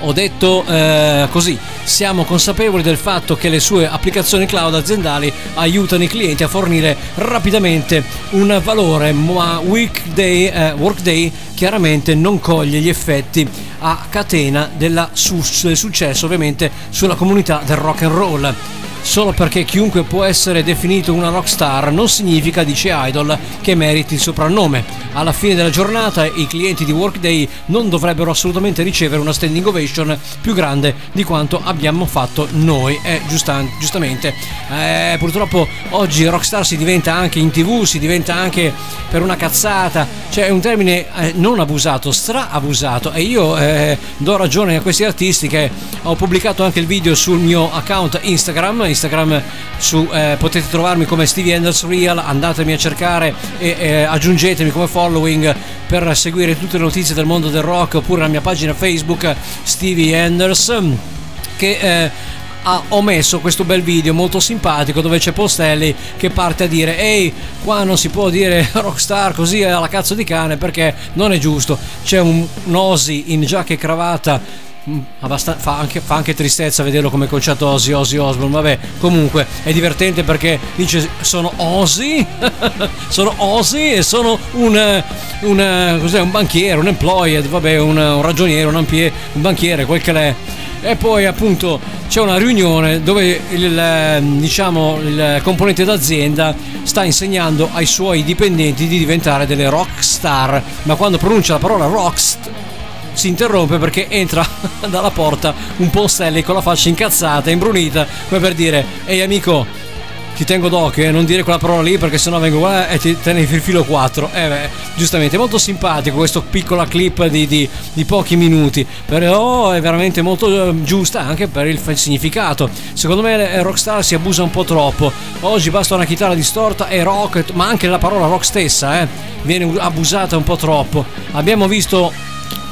Ho detto eh, così, siamo consapevoli del fatto che le sue applicazioni cloud aziendali aiutano i clienti a fornire rapidamente un valore, ma Weekday, eh, Workday chiaramente non coglie gli effetti a catena del successo ovviamente sulla comunità del rock and roll. Solo perché chiunque può essere definito una rockstar non significa, dice Idol, che meriti il soprannome. Alla fine della giornata i clienti di Workday non dovrebbero assolutamente ricevere una standing ovation più grande di quanto abbiamo fatto noi. Eh, giusta- giustamente. Eh, purtroppo oggi rockstar si diventa anche in tv, si diventa anche per una cazzata. Cioè è un termine eh, non abusato, stra-abusato. E io eh, do ragione a questi artisti che ho pubblicato anche il video sul mio account Instagram Instagram su, eh, potete trovarmi come Stevie Enders Real, andatemi a cercare e eh, aggiungetemi come following per seguire tutte le notizie del mondo del rock oppure la mia pagina Facebook Stevie Enders che eh, ha, ho messo questo bel video molto simpatico dove c'è Postelli che parte a dire ehi qua non si può dire rockstar così alla cazzo di cane perché non è giusto. C'è un, Ozzy in giacca e cravatta abbastan- fa, anche, fa anche tristezza vederlo come conciato Ozzy Ozzy Osbourne. Vabbè comunque è divertente perché dice sono Ozzy? Sono Ozzy e sono un, eh, un, eh, cos'è, un banchiere un employed vabbè un, un ragioniere un, ampie, un banchiere quel che l'è. E poi appunto c'è una riunione dove il, eh, diciamo, il componente d'azienda sta insegnando ai suoi dipendenti di diventare delle rock star. Ma quando pronuncia la parola rockstar si interrompe perché entra dalla porta un postelli con la faccia incazzata, imbrunita, come per dire, ehi amico, ti tengo d'occhio e non dire quella parola lì perché sennò vengo qua e ti te ne filo 4. Eh beh, giustamente, è molto simpatico questo piccola clip di, di, di pochi minuti, però è veramente molto eh, giusta anche per il, il significato. Secondo me eh, Rockstar si abusa un po' troppo. Oggi basta una chitarra distorta e rock, ma anche la parola rock stessa, eh, viene abusata un po' troppo. Abbiamo visto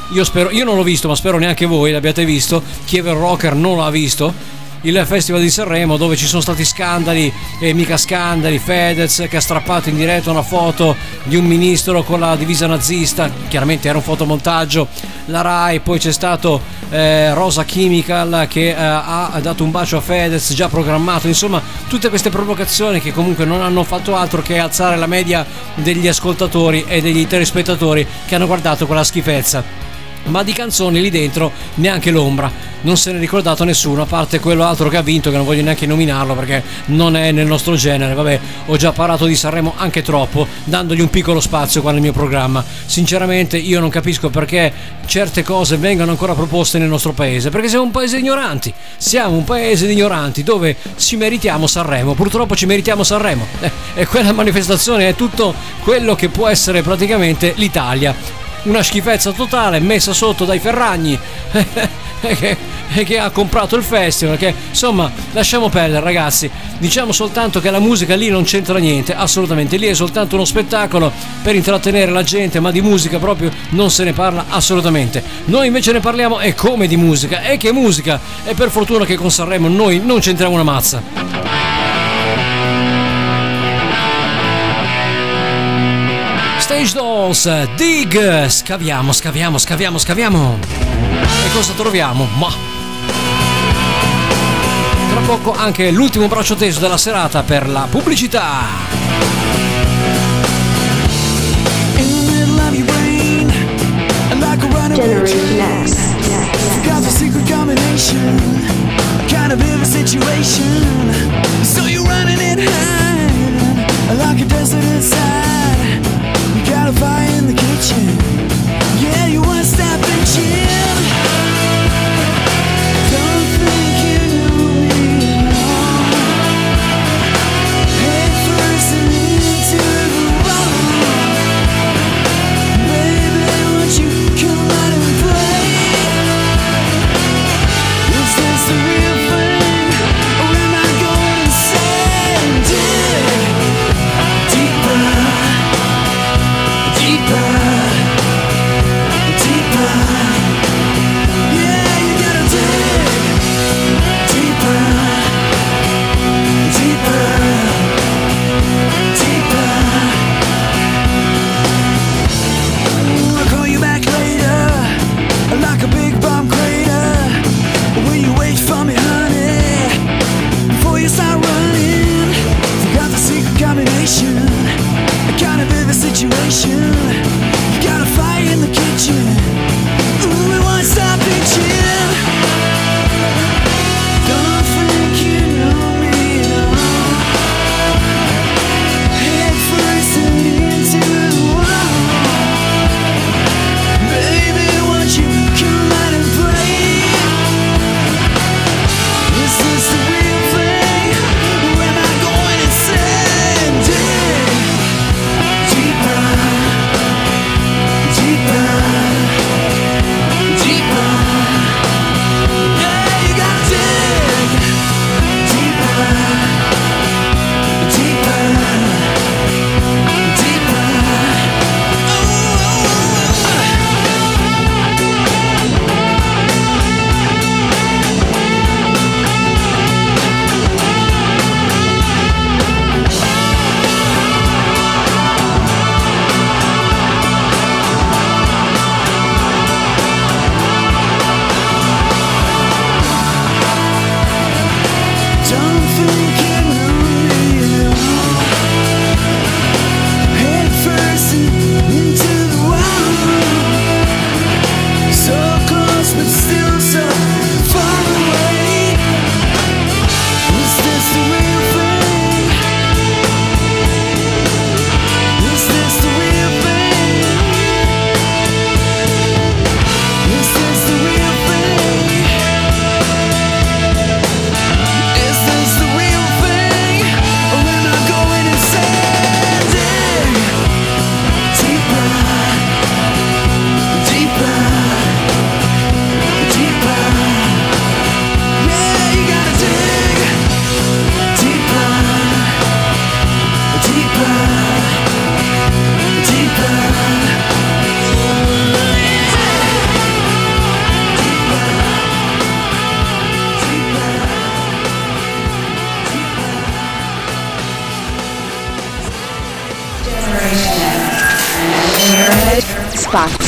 io, spero, io non l'ho visto, ma spero neanche voi l'abbiate visto. Kiever Rocker non l'ha visto. Il festival di Sanremo dove ci sono stati scandali e mica scandali. Fedez che ha strappato in diretta una foto di un ministro con la divisa nazista. Chiaramente era un fotomontaggio. La Rai, poi c'è stato eh, Rosa Chemical che eh, ha dato un bacio a Fedez già programmato. Insomma, tutte queste provocazioni che comunque non hanno fatto altro che alzare la media degli ascoltatori e degli telespettatori che hanno guardato quella schifezza. Ma di canzoni lì dentro neanche l'ombra. Non se ne è ricordato nessuno, a parte quello altro che ha vinto, che non voglio neanche nominarlo perché non è nel nostro genere. Vabbè, ho già parlato di Sanremo anche troppo, dandogli un piccolo spazio qua nel mio programma. Sinceramente, io non capisco perché certe cose vengano ancora proposte nel nostro paese, perché siamo un paese di ignoranti. Siamo un paese di ignoranti dove ci meritiamo Sanremo. Purtroppo ci meritiamo Sanremo. Eh, e quella manifestazione è tutto quello che può essere praticamente l'Italia una schifezza totale messa sotto dai Ferragni che, che ha comprato il festival che insomma lasciamo perdere ragazzi. Diciamo soltanto che la musica lì non c'entra niente assolutamente. Lì è soltanto uno spettacolo per intrattenere la gente ma di musica proprio non se ne parla assolutamente. Noi invece ne parliamo e come di musica? E che musica? E per fortuna che con Sanremo noi non c'entriamo una mazza Stage Dolls, Dig, scaviamo, scaviamo, scaviamo, scaviamo. E cosa troviamo? Ma tra poco anche l'ultimo braccio teso della serata per la pubblicità.
Generation X.
Got the secret combination, a kind of vivid situation. So you're running it high, like a desert inside. You got a fire in the kitchen,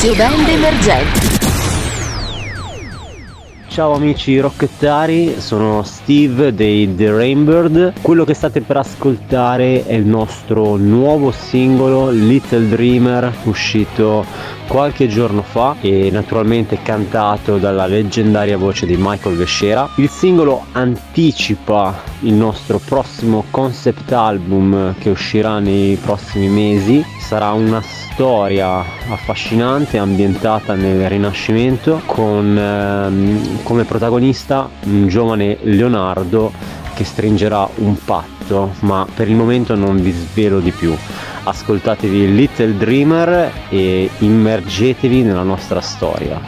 Spazio band emergenti. ciao amici rockettari, sono Steve dei The Rainbird. Quello che state per ascoltare è il nostro nuovo singolo Little Dreamer uscito qualche giorno fa e naturalmente cantato dalla leggendaria voce di Michael Vescera. Il singolo anticipa il nostro prossimo concept album che uscirà nei prossimi mesi. Sarà una storia affascinante ambientata nel Rinascimento con ehm, come protagonista un giovane Leonardo che stringerà un patto, ma per il momento non vi svelo di più. Ascoltatevi Little Dreamer e immergetevi nella nostra storia.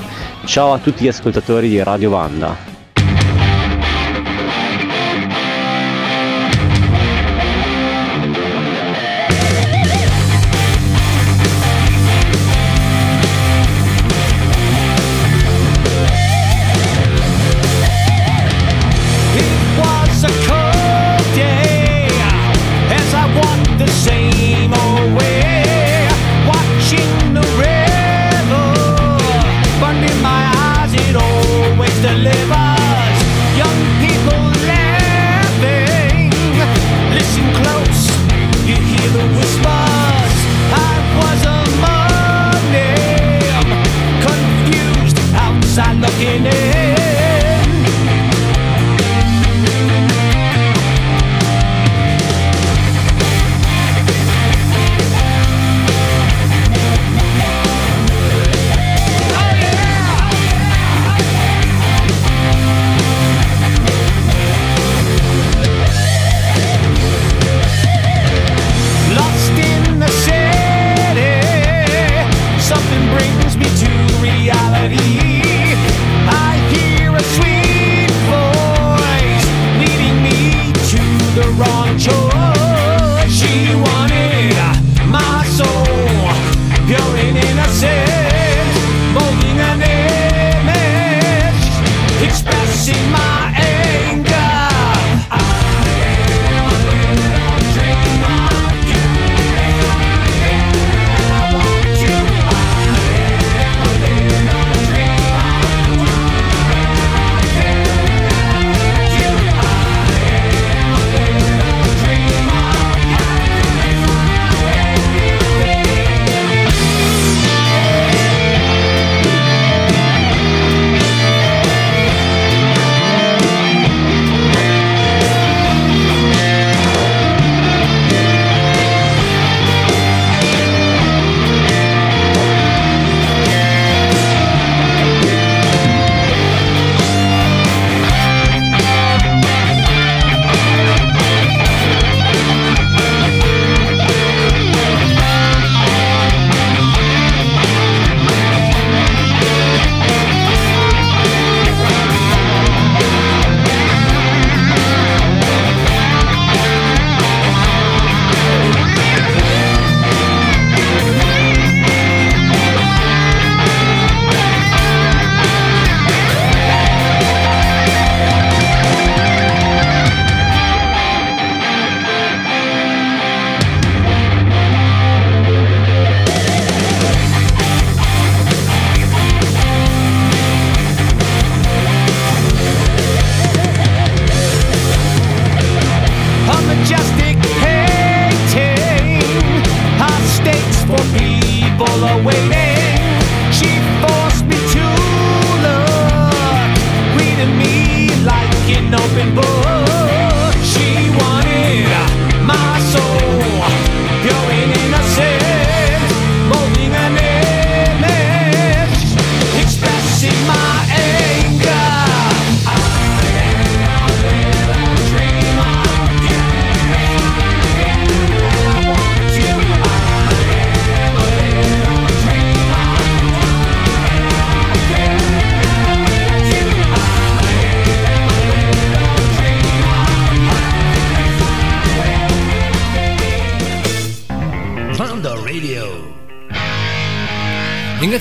Ciao a tutti gli ascoltatori di Radio Vanda.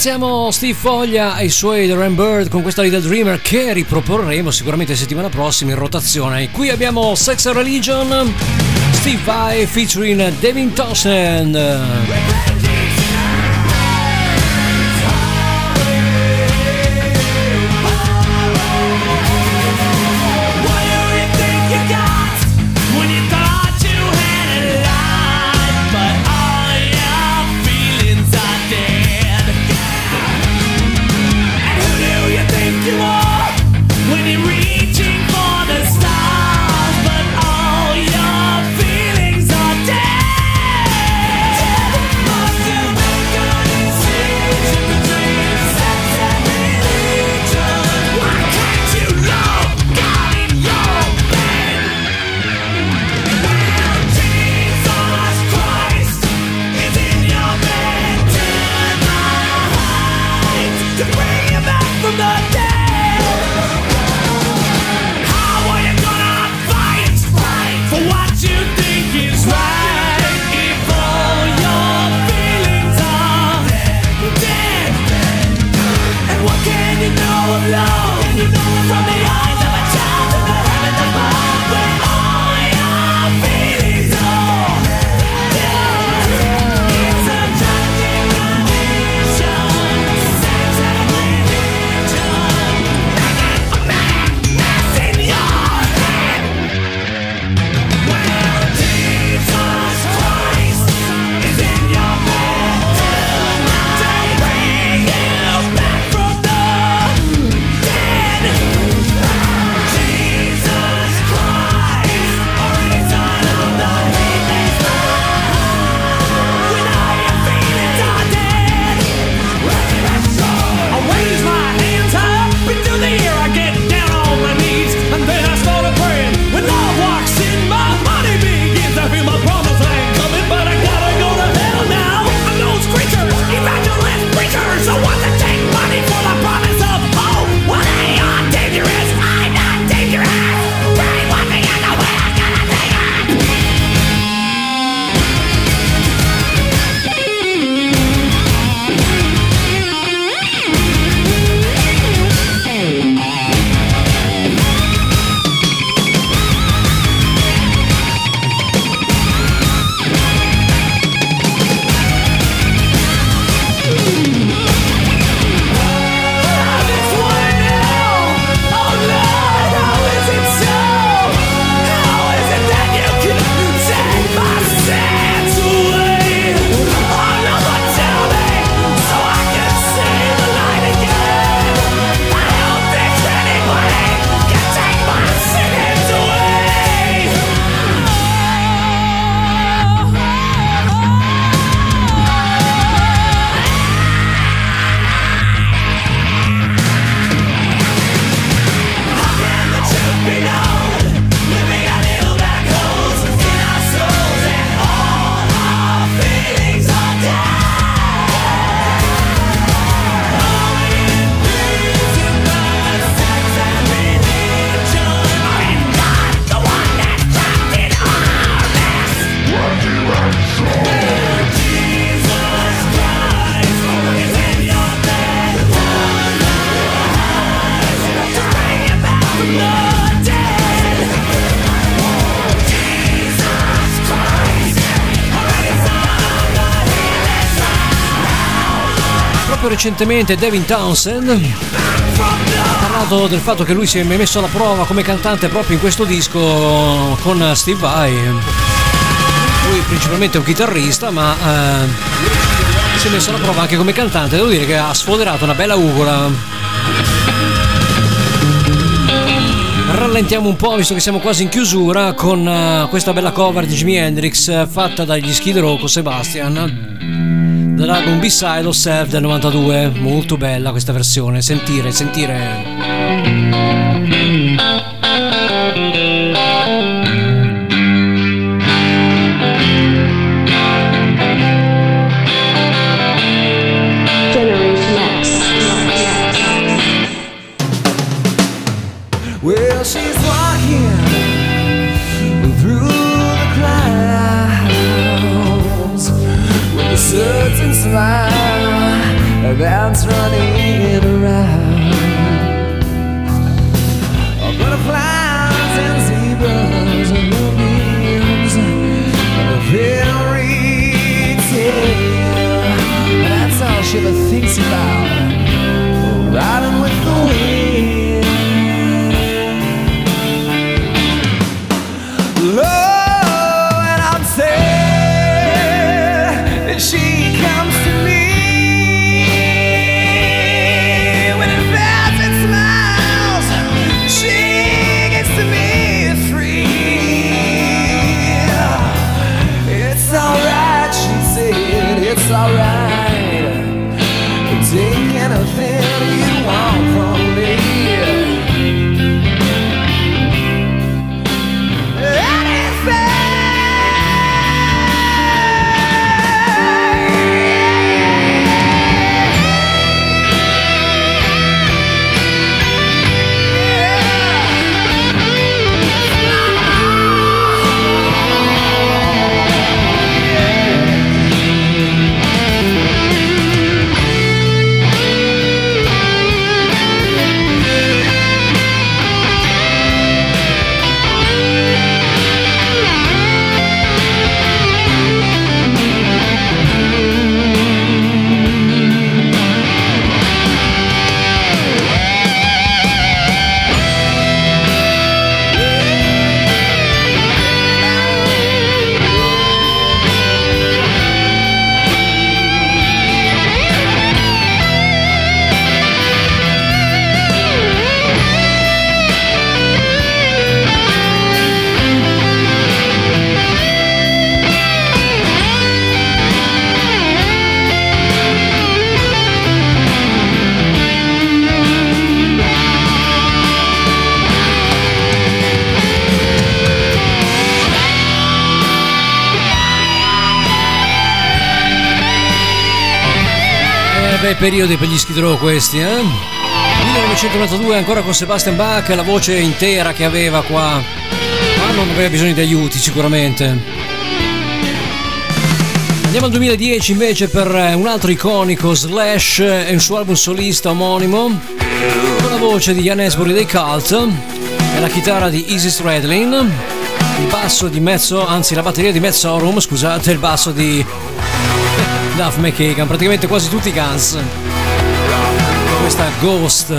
Ringraziamo Steve Foglia e i suoi The Bird con questa Little Dreamer che riproporremo sicuramente settimana prossima in rotazione. Qui abbiamo Sex and Religion, Steve Vai featuring Devin Townsend.
Recentemente Devin Townsend ha parlato del fatto che lui si è messo alla prova come cantante proprio in questo disco con Steve Vai. Lui principalmente è un chitarrista, ma eh, si è messo alla prova anche come cantante. Devo dire che ha sfoderato una bella ugola. Rallentiamo un po' visto che siamo quasi in chiusura con eh, questa bella cover di Jimi Hendrix eh, fatta dagli Skid Row con Sebastian dall'album B-Side of Self del 92. Molto bella questa versione, sentire, sentire. Periodi per gli Skid Row questi, eh? 1992 ancora con Sebastian Bach, la voce intera che aveva qua. Ma non aveva bisogno di aiuti sicuramente. Andiamo al 2010 invece per eh, un altro iconico Slash e un suo album solista omonimo con la voce di Ian Asbury dei Cult e la chitarra di Easy Stradlin, il basso di Mezzo, anzi la batteria di Mezzorum, scusate, il basso di Duff McKagan, praticamente quasi tutti i Guns. Questa Ghost.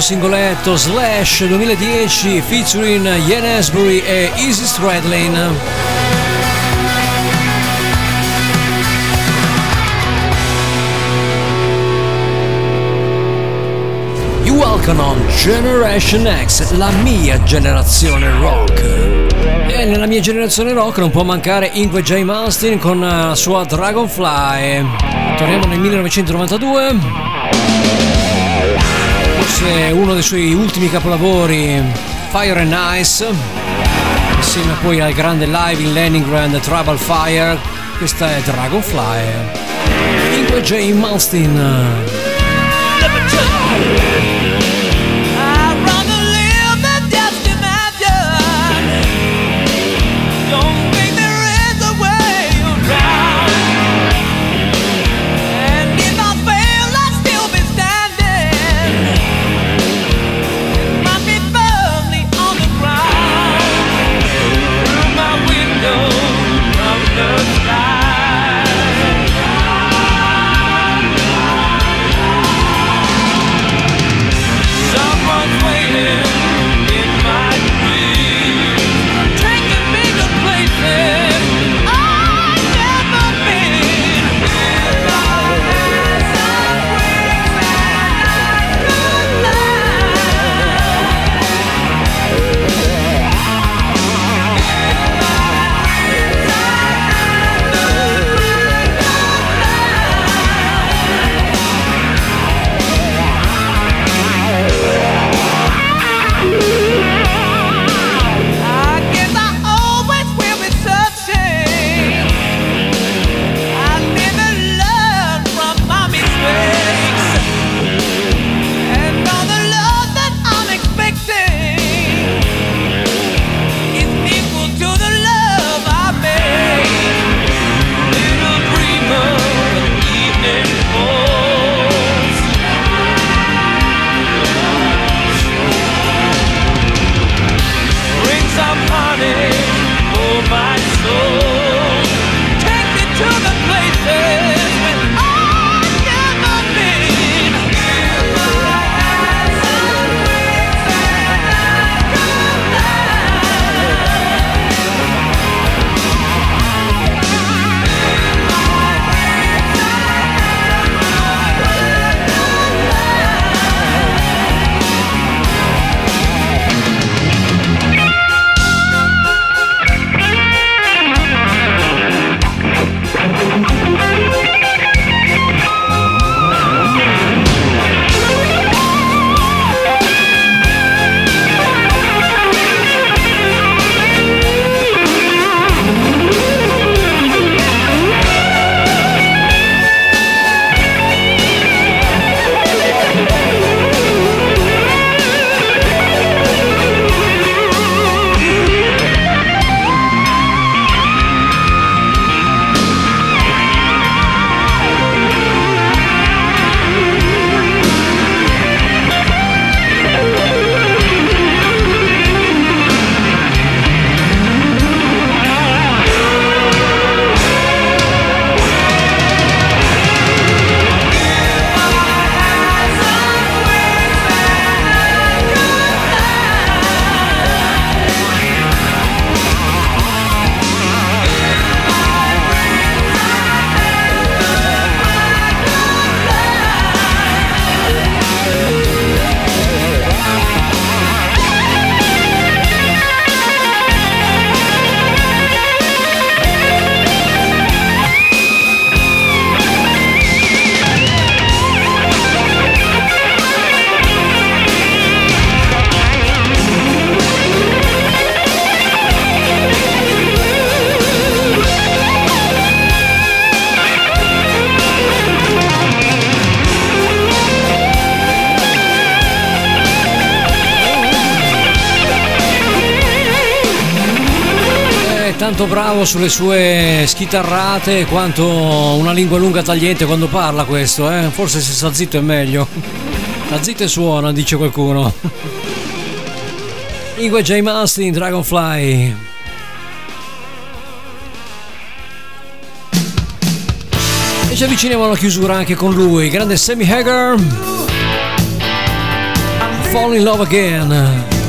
Quarto singoletto Slash 2010 featuring Ian Asbury e Easy Stradlin. Welcome on Generation X, la mia generazione rock. E nella mia generazione rock non può mancare Ingwe J. Malmsteen con la sua Dragonfly. Torniamo nel 1992. Forse uno dei suoi ultimi capolavori, Fire and Ice. Insieme poi al grande live in Leningrad, Trouble Fire. Questa è Dragonfly. Ingwe J. Malmsteen. Bravo sulle sue schitarrate quanto una lingua lunga tagliente quando parla questo, eh? Forse se sta zitto è meglio. Sta zitto e suona, dice qualcuno. Ingwe J. Malmsteen, Dragonfly. E ci avviciniamo alla chiusura anche con lui, grande Sammy Hagar. Fall in Love Again.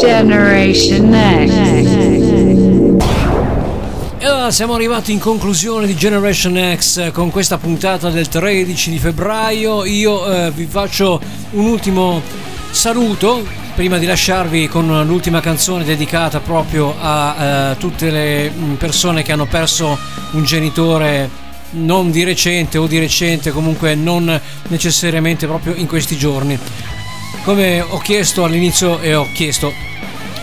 Generation X.
Siamo arrivati in conclusione di Generation X con questa puntata del 13 di febbraio. Io eh, vi faccio un ultimo saluto prima di lasciarvi con l'ultima canzone dedicata proprio a eh, tutte le mm, persone che hanno perso un genitore non di recente o di recente, comunque non necessariamente proprio in questi giorni. Come ho chiesto all'inizio e ho chiesto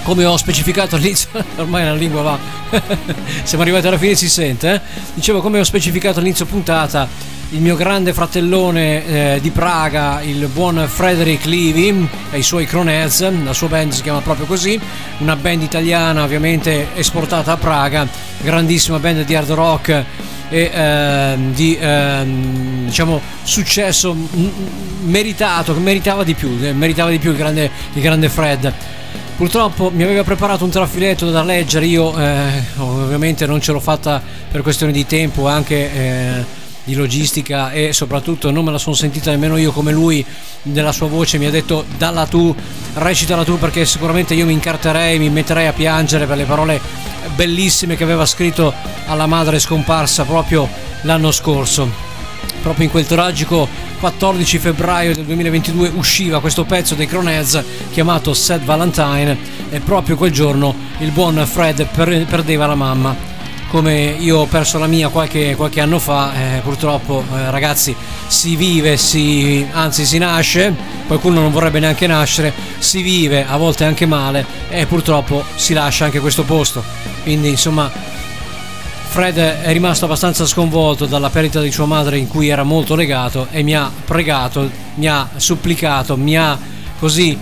come ho specificato all'inizio, ormai la lingua va, siamo arrivati alla fine, si sente. eh? Dicevo, come ho specificato all'inizio puntata, il mio grande fratellone eh, di Praga, il buon Frederick Levy e i suoi Cronez, la sua band si chiama proprio così, una band italiana ovviamente esportata a Praga, grandissima band di hard rock e ehm, di ehm, diciamo successo meritato, meritava di più, eh, meritava di più il grande, il grande Fred. Purtroppo mi aveva preparato un trafiletto da leggere, io eh, ovviamente non ce l'ho fatta per questioni di tempo, anche eh, di logistica e soprattutto non me la sono sentita nemmeno io come lui nella sua voce mi ha detto dalla tu, recitala tu perché sicuramente io mi incarterei, mi metterei a piangere per le parole bellissime che aveva scritto alla madre scomparsa proprio l'anno scorso. Proprio in quel tragico 14 febbraio del 2022 usciva questo pezzo dei Croneheads chiamato Sad Valentine e proprio quel giorno il buon Fred per- perdeva la mamma come io ho perso la mia qualche, qualche anno fa eh, purtroppo eh, ragazzi si vive si, anzi si nasce qualcuno non vorrebbe neanche nascere si vive a volte anche male e purtroppo si lascia anche questo posto. Quindi insomma Fred è rimasto abbastanza sconvolto dalla perdita di sua madre in cui era molto legato e mi ha pregato, mi ha supplicato, mi ha così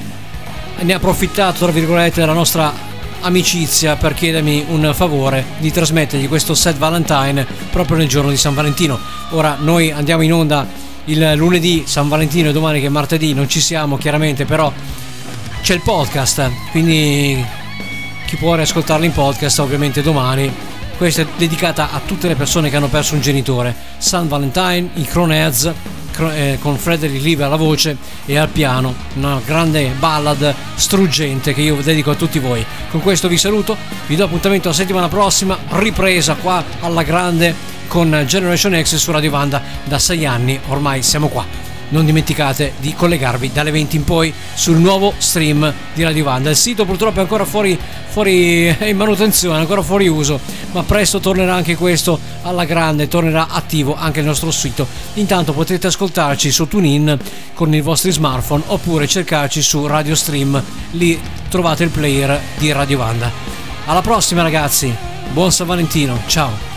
ne ha approfittato tra virgolette della nostra amicizia per chiedermi un favore di trasmettergli questo set Valentine proprio nel giorno di San Valentino. Ora noi andiamo in onda il lunedì San Valentino e domani che è martedì non ci siamo chiaramente però c'è il podcast quindi chi può riascoltarlo in podcast ovviamente domani questa è dedicata a tutte le persone che hanno perso un genitore. San Valentine, i Croneheads, cro- eh, con Frederick Live alla voce e al piano, una grande ballad struggente che io dedico a tutti voi. Con questo vi saluto, vi do appuntamento la settimana prossima, ripresa qua alla grande con Generation X su Radio Vanda da sei anni, ormai siamo qua. Non dimenticate di collegarvi dalle 20 in poi sul nuovo stream di Radio Vanda. Il sito purtroppo è ancora fuori, fuori è in manutenzione, ancora fuori uso, ma presto tornerà anche questo alla grande, tornerà attivo anche il nostro sito. Intanto potete ascoltarci su TuneIn con i vostri smartphone oppure cercarci su Radio Stream, lì trovate il player di Radio Vanda. Alla prossima ragazzi, buon San Valentino, ciao!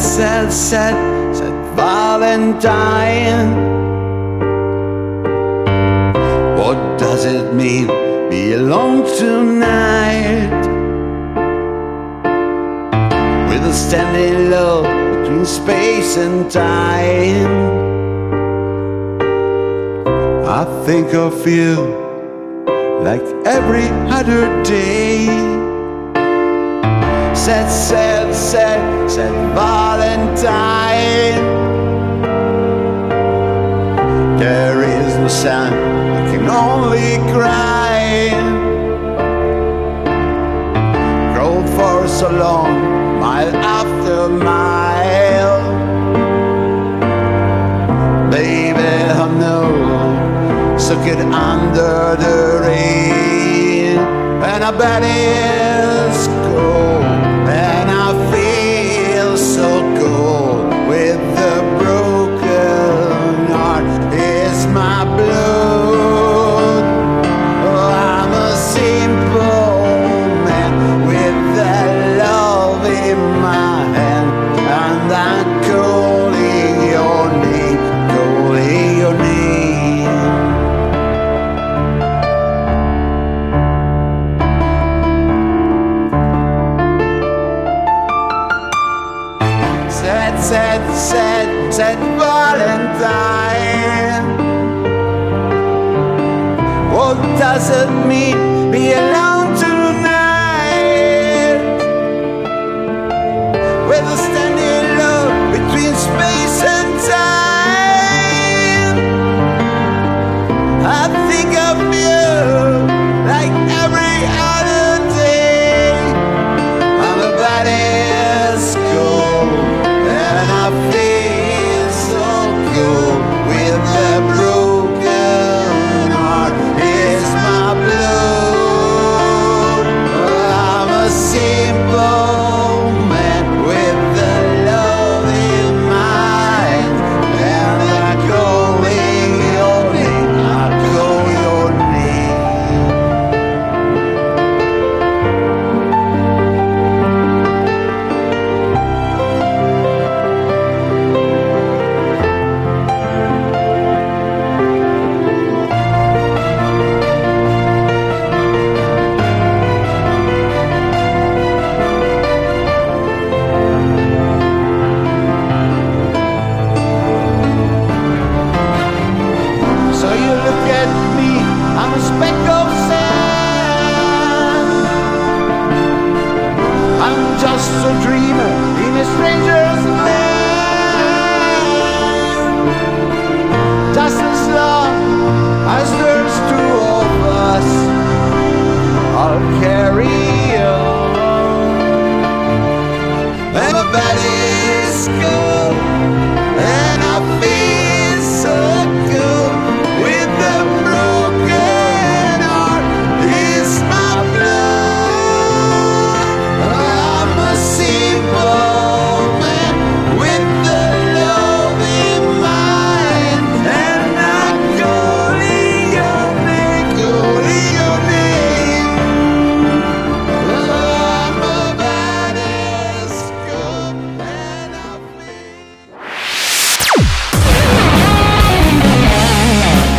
Said, said, said Valentine. What does it mean? Be alone tonight. With a standing love between space and time. I think of you like every other day said, said, said, said Valentine. There is no sound, I can only cry. Grow for so long, mile after mile. Baby, I know, suck it under the rain. And I bet it's What does it mean?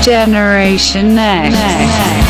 Generation X.